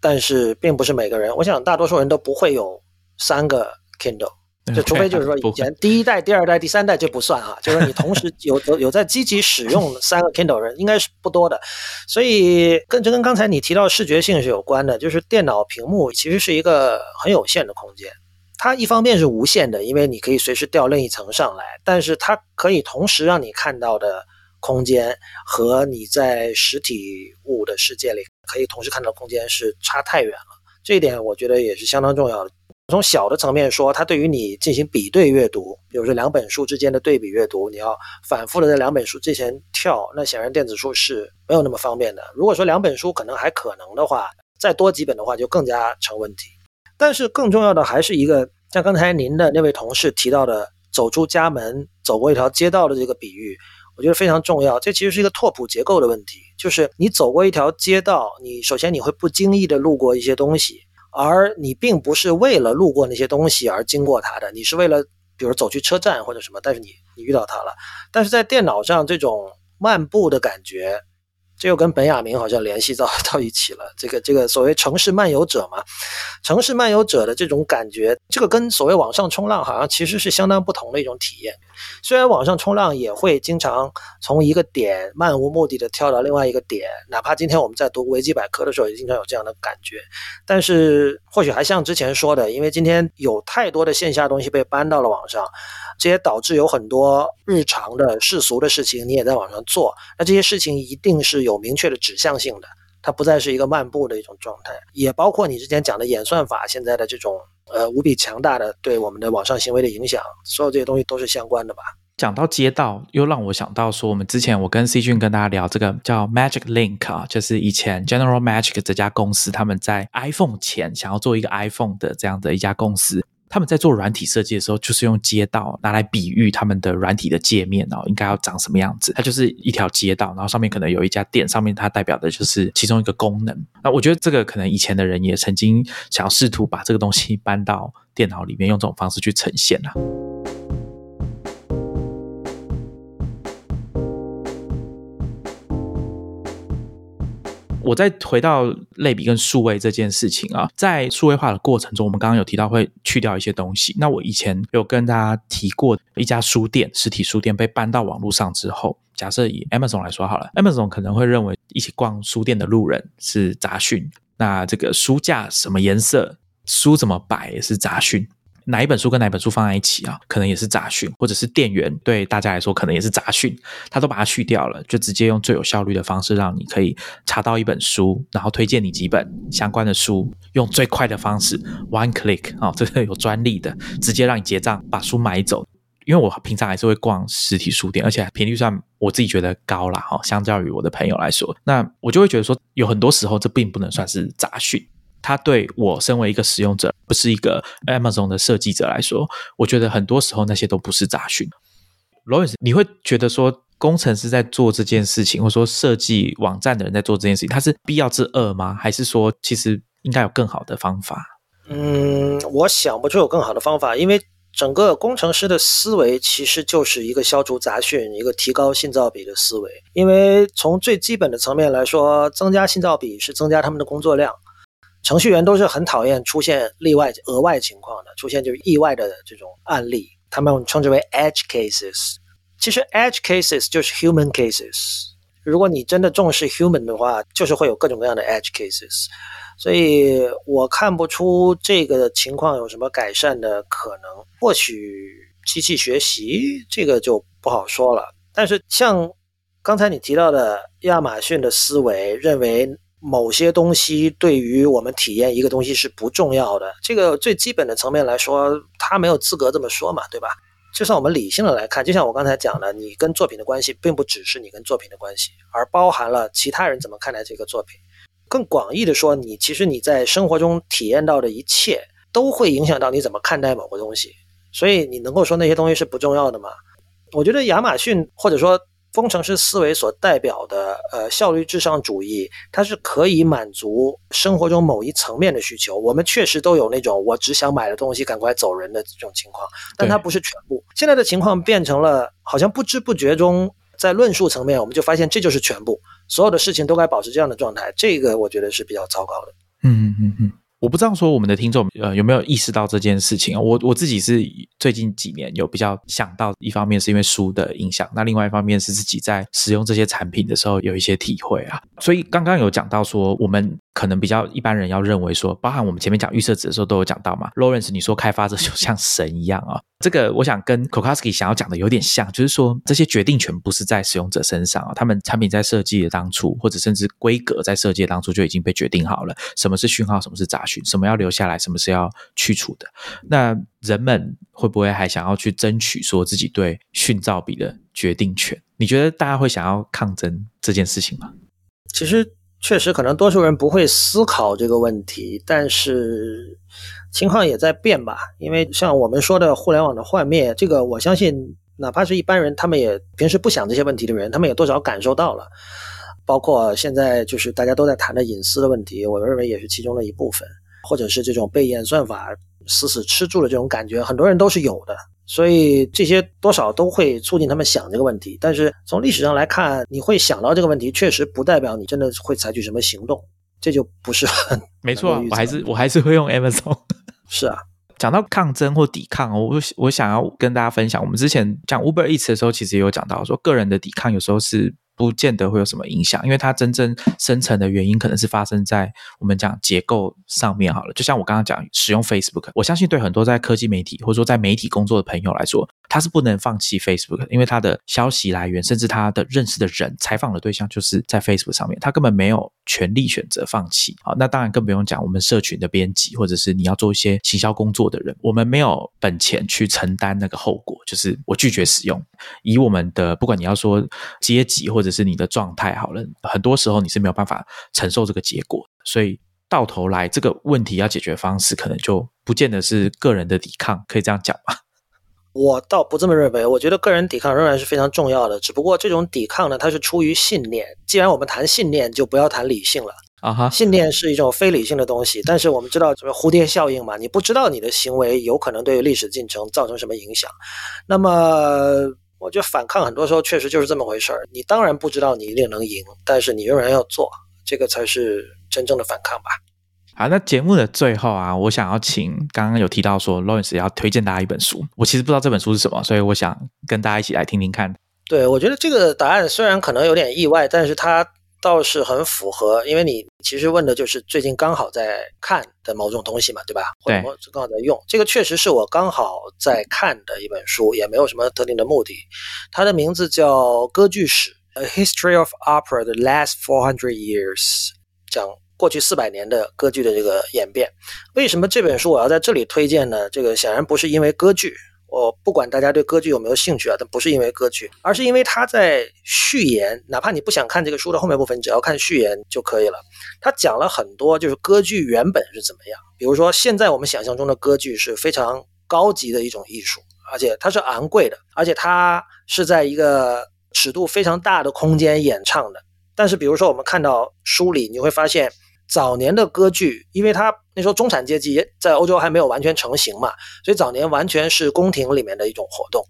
但是并不是每个人，我想大多数人都不会有三个 Kindle，就除非就是说以前第一代、第二代、第三代就不算哈，就是你同时有有有在积极使用三个 Kindle 人应该是不多的。所以跟这跟刚才你提到视觉性是有关的，就是电脑屏幕其实是一个很有限的空间。它一方面是无限的，因为你可以随时调另一层上来，但是它可以同时让你看到的空间和你在实体物的世界里可以同时看到空间是差太远了。这一点我觉得也是相当重要的。从小的层面说，它对于你进行比对阅读，比如说两本书之间的对比阅读，你要反复的在两本书之前跳，那显然电子书是没有那么方便的。如果说两本书可能还可能的话，再多几本的话就更加成问题。但是更重要的还是一个，像刚才您的那位同事提到的，走出家门，走过一条街道的这个比喻，我觉得非常重要。这其实是一个拓扑结构的问题，就是你走过一条街道，你首先你会不经意的路过一些东西，而你并不是为了路过那些东西而经过它的，你是为了比如走去车站或者什么，但是你你遇到它了，但是在电脑上这种漫步的感觉。这又跟本雅明好像联系到 到一起了。这个这个所谓城市漫游者嘛，城市漫游者的这种感觉，这个跟所谓网上冲浪好像其实是相当不同的一种体验。虽然网上冲浪也会经常从一个点漫无目的的跳到另外一个点，哪怕今天我们在读维基百科的时候也经常有这样的感觉，但是或许还像之前说的，因为今天有太多的线下东西被搬到了网上。这也导致有很多日常的世俗的事情，你也在网上做。那这些事情一定是有明确的指向性的，它不再是一个漫步的一种状态。也包括你之前讲的演算法现在的这种呃无比强大的对我们的网上行为的影响，所有这些东西都是相关的吧？讲到街道，又让我想到说，我们之前我跟 C 君跟大家聊这个叫 Magic Link 啊，就是以前 General Magic 这家公司他们在 iPhone 前想要做一个 iPhone 的这样的一家公司。他们在做软体设计的时候，就是用街道拿来比喻他们的软体的界面哦，应该要长什么样子？它就是一条街道，然后上面可能有一家店，上面它代表的就是其中一个功能。那我觉得这个可能以前的人也曾经想要试图把这个东西搬到电脑里面，用这种方式去呈现啊。我再回到类比跟数位这件事情啊，在数位化的过程中，我们刚刚有提到会去掉一些东西。那我以前有跟大家提过，一家书店实体书店被搬到网络上之后，假设以 Amazon 来说好了，Amazon 可能会认为一起逛书店的路人是杂讯，那这个书架什么颜色，书怎么摆也是杂讯。哪一本书跟哪一本书放在一起啊？可能也是杂讯，或者是店员对大家来说可能也是杂讯，他都把它去掉了，就直接用最有效率的方式，让你可以查到一本书，然后推荐你几本相关的书，用最快的方式，one click 啊，这个有专利的，直接让你结账，把书买走。因为我平常还是会逛实体书店，而且频率算我自己觉得高啦，哈，相较于我的朋友来说，那我就会觉得说，有很多时候这并不能算是杂讯。它对我身为一个使用者，不是一个 Amazon 的设计者来说，我觉得很多时候那些都不是杂讯。Louis，你会觉得说工程师在做这件事情，或者说设计网站的人在做这件事情，它是必要之恶吗？还是说其实应该有更好的方法？嗯，我想不出有更好的方法，因为整个工程师的思维其实就是一个消除杂讯、一个提高信噪比的思维。因为从最基本的层面来说，增加信噪比是增加他们的工作量。程序员都是很讨厌出现例外、额外情况的，出现就是意外的这种案例，他们称之为 edge cases。其实 edge cases 就是 human cases。如果你真的重视 human 的话，就是会有各种各样的 edge cases。所以我看不出这个情况有什么改善的可能。或许机器学习这个就不好说了。但是像刚才你提到的亚马逊的思维，认为。某些东西对于我们体验一个东西是不重要的，这个最基本的层面来说，他没有资格这么说嘛，对吧？就算我们理性的来看，就像我刚才讲的，你跟作品的关系并不只是你跟作品的关系，而包含了其他人怎么看待这个作品。更广义的说，你其实你在生活中体验到的一切，都会影响到你怎么看待某个东西。所以你能够说那些东西是不重要的吗？我觉得亚马逊或者说。工程师思维所代表的呃效率至上主义，它是可以满足生活中某一层面的需求。我们确实都有那种我只想买的东西赶快走人的这种情况，但它不是全部。现在的情况变成了好像不知不觉中，在论述层面我们就发现这就是全部，所有的事情都该保持这样的状态。这个我觉得是比较糟糕的。嗯嗯嗯。我不知道说我们的听众呃有没有意识到这件事情啊？我我自己是最近几年有比较想到，一方面是因为书的影响，那另外一方面是自己在使用这些产品的时候有一些体会啊。所以刚刚有讲到说我们。可能比较一般人要认为说，包含我们前面讲预设值的时候都有讲到嘛。Lawrence，你说开发者就像神一样啊，这个我想跟 Kokoski 想要讲的有点像，就是说这些决定权不是在使用者身上啊，他们产品在设计的当初，或者甚至规格在设计的当初就已经被决定好了，什么是讯号，什么是杂讯，什么要留下来，什么是要去除的。那人们会不会还想要去争取说自己对讯噪比的决定权？你觉得大家会想要抗争这件事情吗？其实。确实，可能多数人不会思考这个问题，但是情况也在变吧。因为像我们说的互联网的幻灭，这个我相信，哪怕是一般人，他们也平时不想这些问题的人，他们也多少感受到了。包括现在就是大家都在谈的隐私的问题，我认为也是其中的一部分。或者是这种被演算法死死吃住的这种感觉，很多人都是有的。所以这些多少都会促进他们想这个问题。但是从历史上来看，你会想到这个问题，确实不代表你真的会采取什么行动，这就不是很没错。我还是我还是会用 Amazon。是啊，讲到抗争或抵抗，我我想要跟大家分享，我们之前讲 Uber Eats 的时候，其实也有讲到说，个人的抵抗有时候是。不见得会有什么影响，因为它真正深层的原因可能是发生在我们讲结构上面好了。就像我刚刚讲，使用 Facebook，我相信对很多在科技媒体或者说在媒体工作的朋友来说。他是不能放弃 Facebook，因为他的消息来源，甚至他的认识的人、采访的对象，就是在 Facebook 上面，他根本没有权利选择放弃。好，那当然更不用讲我们社群的编辑，或者是你要做一些行销工作的人，我们没有本钱去承担那个后果，就是我拒绝使用。以我们的不管你要说阶级，或者是你的状态，好了，很多时候你是没有办法承受这个结果，所以到头来这个问题要解决方式，可能就不见得是个人的抵抗，可以这样讲吗？我倒不这么认为，我觉得个人抵抗仍然是非常重要的。只不过这种抵抗呢，它是出于信念。既然我们谈信念，就不要谈理性了啊！哈，信念是一种非理性的东西。但是我们知道什么蝴蝶效应嘛？你不知道你的行为有可能对历史进程造成什么影响。那么，我觉得反抗很多时候确实就是这么回事儿。你当然不知道你一定能赢，但是你仍然要做，这个才是真正的反抗吧。好，那节目的最后啊，我想要请刚刚有提到说，Lawrence 要推荐大家一本书。我其实不知道这本书是什么，所以我想跟大家一起来听听看。对，我觉得这个答案虽然可能有点意外，但是它倒是很符合，因为你其实问的就是最近刚好在看的某种东西嘛，对吧？对，刚好在用。这个确实是我刚好在看的一本书，也没有什么特定的目的。它的名字叫《歌剧史：A History of Opera: The Last Four Hundred Years》，讲。过去四百年的歌剧的这个演变，为什么这本书我要在这里推荐呢？这个显然不是因为歌剧，我不管大家对歌剧有没有兴趣啊，但不是因为歌剧，而是因为他在序言，哪怕你不想看这个书的后面部分，你只要看序言就可以了。他讲了很多，就是歌剧原本是怎么样。比如说，现在我们想象中的歌剧是非常高级的一种艺术，而且它是昂贵的，而且它是在一个尺度非常大的空间演唱的。但是，比如说我们看到书里，你会发现。早年的歌剧，因为它那时候中产阶级在欧洲还没有完全成型嘛，所以早年完全是宫廷里面的一种活动。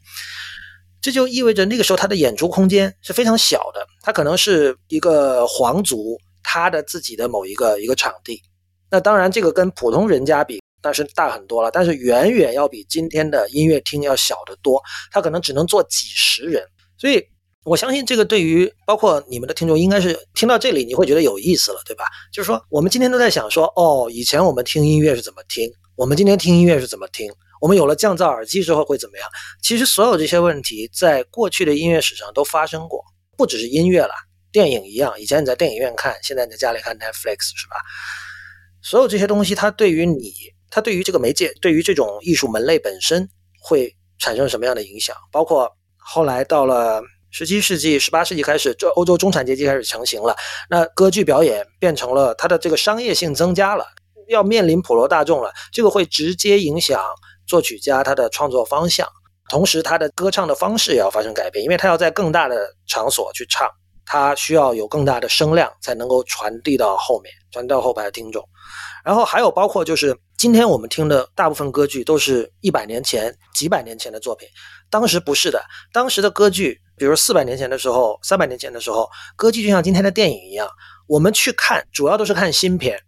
这就意味着那个时候他的演出空间是非常小的，他可能是一个皇族他的自己的某一个一个场地。那当然，这个跟普通人家比那是大很多了，但是远远要比今天的音乐厅要小得多。他可能只能坐几十人，所以。我相信这个对于包括你们的听众，应该是听到这里你会觉得有意思了，对吧？就是说，我们今天都在想说，哦，以前我们听音乐是怎么听，我们今天听音乐是怎么听，我们有了降噪耳机之后会怎么样？其实所有这些问题在过去的音乐史上都发生过，不只是音乐了，电影一样。以前你在电影院看，现在你在家里看 Netflix 是吧？所有这些东西，它对于你，它对于这个媒介，对于这种艺术门类本身会产生什么样的影响？包括后来到了。十七世纪、十八世纪开始，这欧洲中产阶级开始成型了。那歌剧表演变成了它的这个商业性增加了，要面临普罗大众了。这个会直接影响作曲家他的创作方向，同时他的歌唱的方式也要发生改变，因为他要在更大的场所去唱，他需要有更大的声量才能够传递到后面，传到后排的听众。然后还有包括就是今天我们听的大部分歌剧都是一百年前、几百年前的作品，当时不是的，当时的歌剧。比如四百年前的时候，三百年前的时候，歌剧就像今天的电影一样，我们去看，主要都是看新片。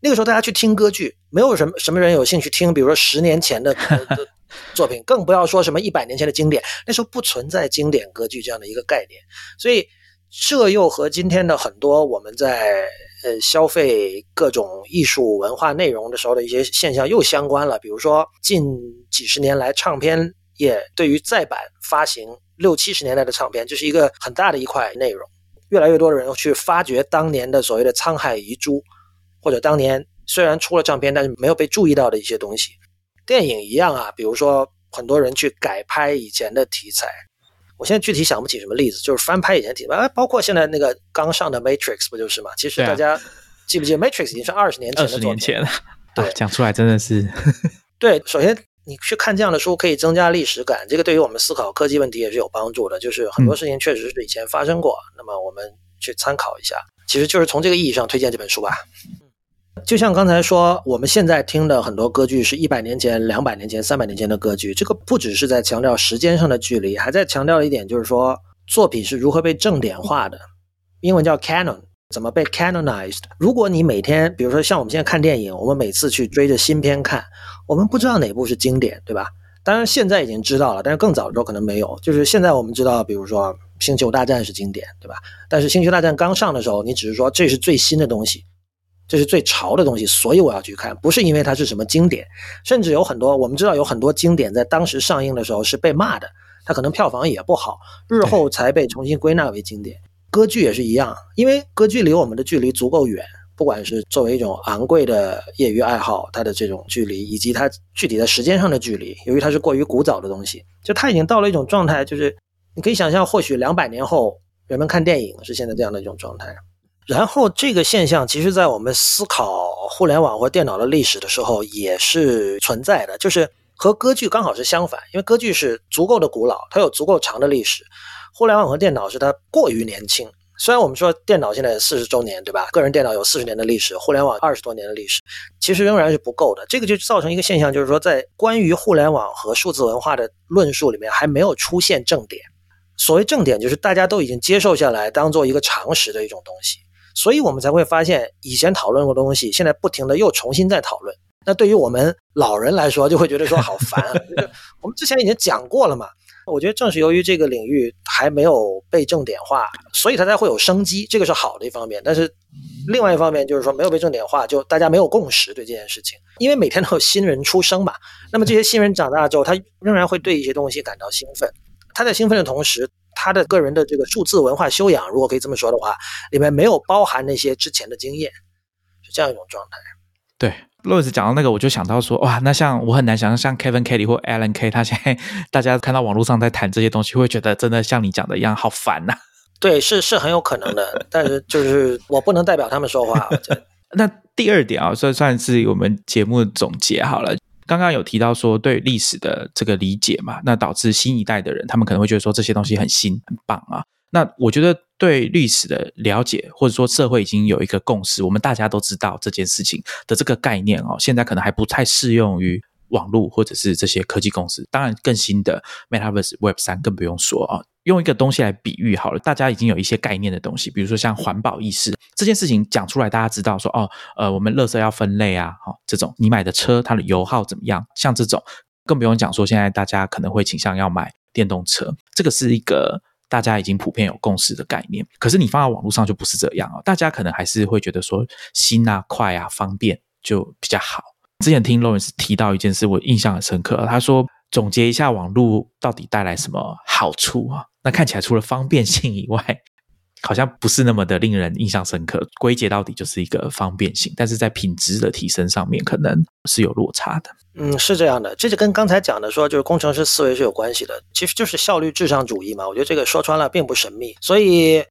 那个时候大家去听歌剧，没有什么什么人有兴趣听，比如说十年前的 作品，更不要说什么一百年前的经典。那时候不存在经典歌剧这样的一个概念，所以这又和今天的很多我们在呃消费各种艺术文化内容的时候的一些现象又相关了。比如说近几十年来，唱片业对于再版发行。六七十年代的唱片，这是一个很大的一块内容。越来越多的人去发掘当年的所谓的沧海遗珠，或者当年虽然出了唱片，但是没有被注意到的一些东西。电影一样啊，比如说很多人去改拍以前的题材。我现在具体想不起什么例子，就是翻拍以前题材，包括现在那个刚上的《Matrix》不就是吗？其实大家记不记得《Matrix》已经是二十年前的作品？二十年前了。对，讲出来真的是。对，首先。你去看这样的书，可以增加历史感，这个对于我们思考科技问题也是有帮助的。就是很多事情确实是以前发生过，那么我们去参考一下，其实就是从这个意义上推荐这本书吧。就像刚才说，我们现在听的很多歌剧是一百年前、两百年前、三百年前的歌剧，这个不只是在强调时间上的距离，还在强调一点，就是说作品是如何被正典化的，英文叫 canon，怎么被 canonized。如果你每天，比如说像我们现在看电影，我们每次去追着新片看，我们不知道哪部是经典，对吧？当然现在已经知道了，但是更早的时候可能没有。就是现在我们知道，比如说《星球大战》是经典，对吧？但是《星球大战》刚上的时候，你只是说这是最新的东西。这是最潮的东西，所以我要去看，不是因为它是什么经典，甚至有很多我们知道有很多经典在当时上映的时候是被骂的，它可能票房也不好，日后才被重新归纳为经典。歌剧也是一样，因为歌剧离我们的距离足够远，不管是作为一种昂贵的业余爱好，它的这种距离，以及它具体的时间上的距离，由于它是过于古早的东西，就它已经到了一种状态，就是你可以想象，或许两百年后人们看电影是现在这样的一种状态。然后这个现象，其实，在我们思考互联网或电脑的历史的时候，也是存在的。就是和歌剧刚好是相反，因为歌剧是足够的古老，它有足够长的历史；互联网和电脑是它过于年轻。虽然我们说电脑现在四十周年，对吧？个人电脑有四十年的历史，互联网二十多年的历史，其实仍然是不够的。这个就造成一个现象，就是说，在关于互联网和数字文化的论述里面，还没有出现正点。所谓正点，就是大家都已经接受下来，当做一个常识的一种东西。所以我们才会发现，以前讨论过的东西，现在不停的又重新再讨论。那对于我们老人来说，就会觉得说好烦。我们之前已经讲过了嘛。我觉得正是由于这个领域还没有被正点化，所以它才会有生机，这个是好的一方面。但是另外一方面就是说，没有被正点化，就大家没有共识对这件事情。因为每天都有新人出生嘛，那么这些新人长大之后，他仍然会对一些东西感到兴奋。他在兴奋的同时，他的个人的这个数字文化修养，如果可以这么说的话，里面没有包含那些之前的经验，是这样一种状态。对，洛斯讲到那个，我就想到说，哇，那像我很难想象，像 Kevin Kelly 或 Alan K，他现在大家看到网络上在谈这些东西，会觉得真的像你讲的一样，好烦呐。对，是是很有可能的，但是就是我不能代表他们说话。那第二点啊，算算是我们节目的总结好了。刚刚有提到说对历史的这个理解嘛，那导致新一代的人他们可能会觉得说这些东西很新很棒啊。那我觉得对历史的了解，或者说社会已经有一个共识，我们大家都知道这件事情的这个概念哦，现在可能还不太适用于网络或者是这些科技公司。当然，更新的 Metaverse Web 三更不用说啊。用一个东西来比喻好了，大家已经有一些概念的东西，比如说像环保意识这件事情讲出来，大家知道说哦，呃，我们垃圾要分类啊，哦，这种你买的车它的油耗怎么样？像这种更不用讲说，现在大家可能会倾向要买电动车，这个是一个大家已经普遍有共识的概念。可是你放在网络上就不是这样啊，大家可能还是会觉得说新啊、快啊、方便就比较好。之前听 Lawrence 提到一件事，我印象很深刻，他说总结一下网络到底带来什么好处啊？那看起来除了方便性以外，好像不是那么的令人印象深刻。归结到底就是一个方便性，但是在品质的提升上面可能是有落差的。嗯，是这样的，这就跟刚才讲的说，就是工程师思维是有关系的，其实就是效率至上主义嘛。我觉得这个说穿了并不神秘，所以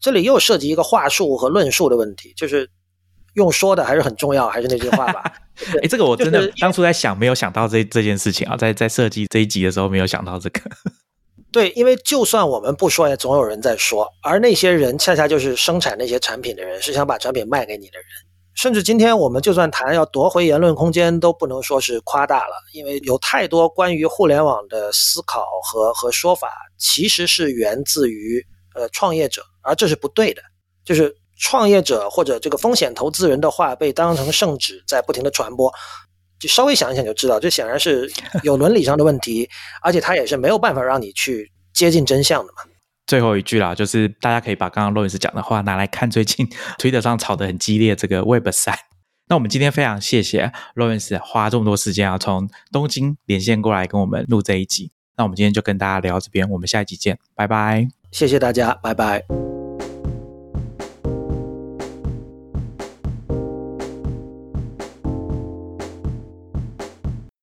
这里又涉及一个话术和论述的问题，就是用说的还是很重要，还是那句话吧。哎，这个我真的当初在想，没有想到这这件事情啊，在在设计这一集的时候没有想到这个。对，因为就算我们不说，也总有人在说，而那些人恰恰就是生产那些产品的人，是想把产品卖给你的人。甚至今天我们就算谈要夺回言论空间，都不能说是夸大了，因为有太多关于互联网的思考和和说法，其实是源自于呃创业者，而这是不对的。就是创业者或者这个风险投资人的话被当成圣旨，在不停的传播。就稍微想一想就知道，这显然是有伦理上的问题，而且他也是没有办法让你去接近真相的嘛。最后一句啦，就是大家可以把刚刚洛伊斯讲的话拿来看最近 推特上吵得很激烈这个 Web 三。那我们今天非常谢谢洛伊斯花这么多时间啊，从东京连线过来跟我们录这一集。那我们今天就跟大家聊这边，我们下一集见，拜拜。谢谢大家，拜拜。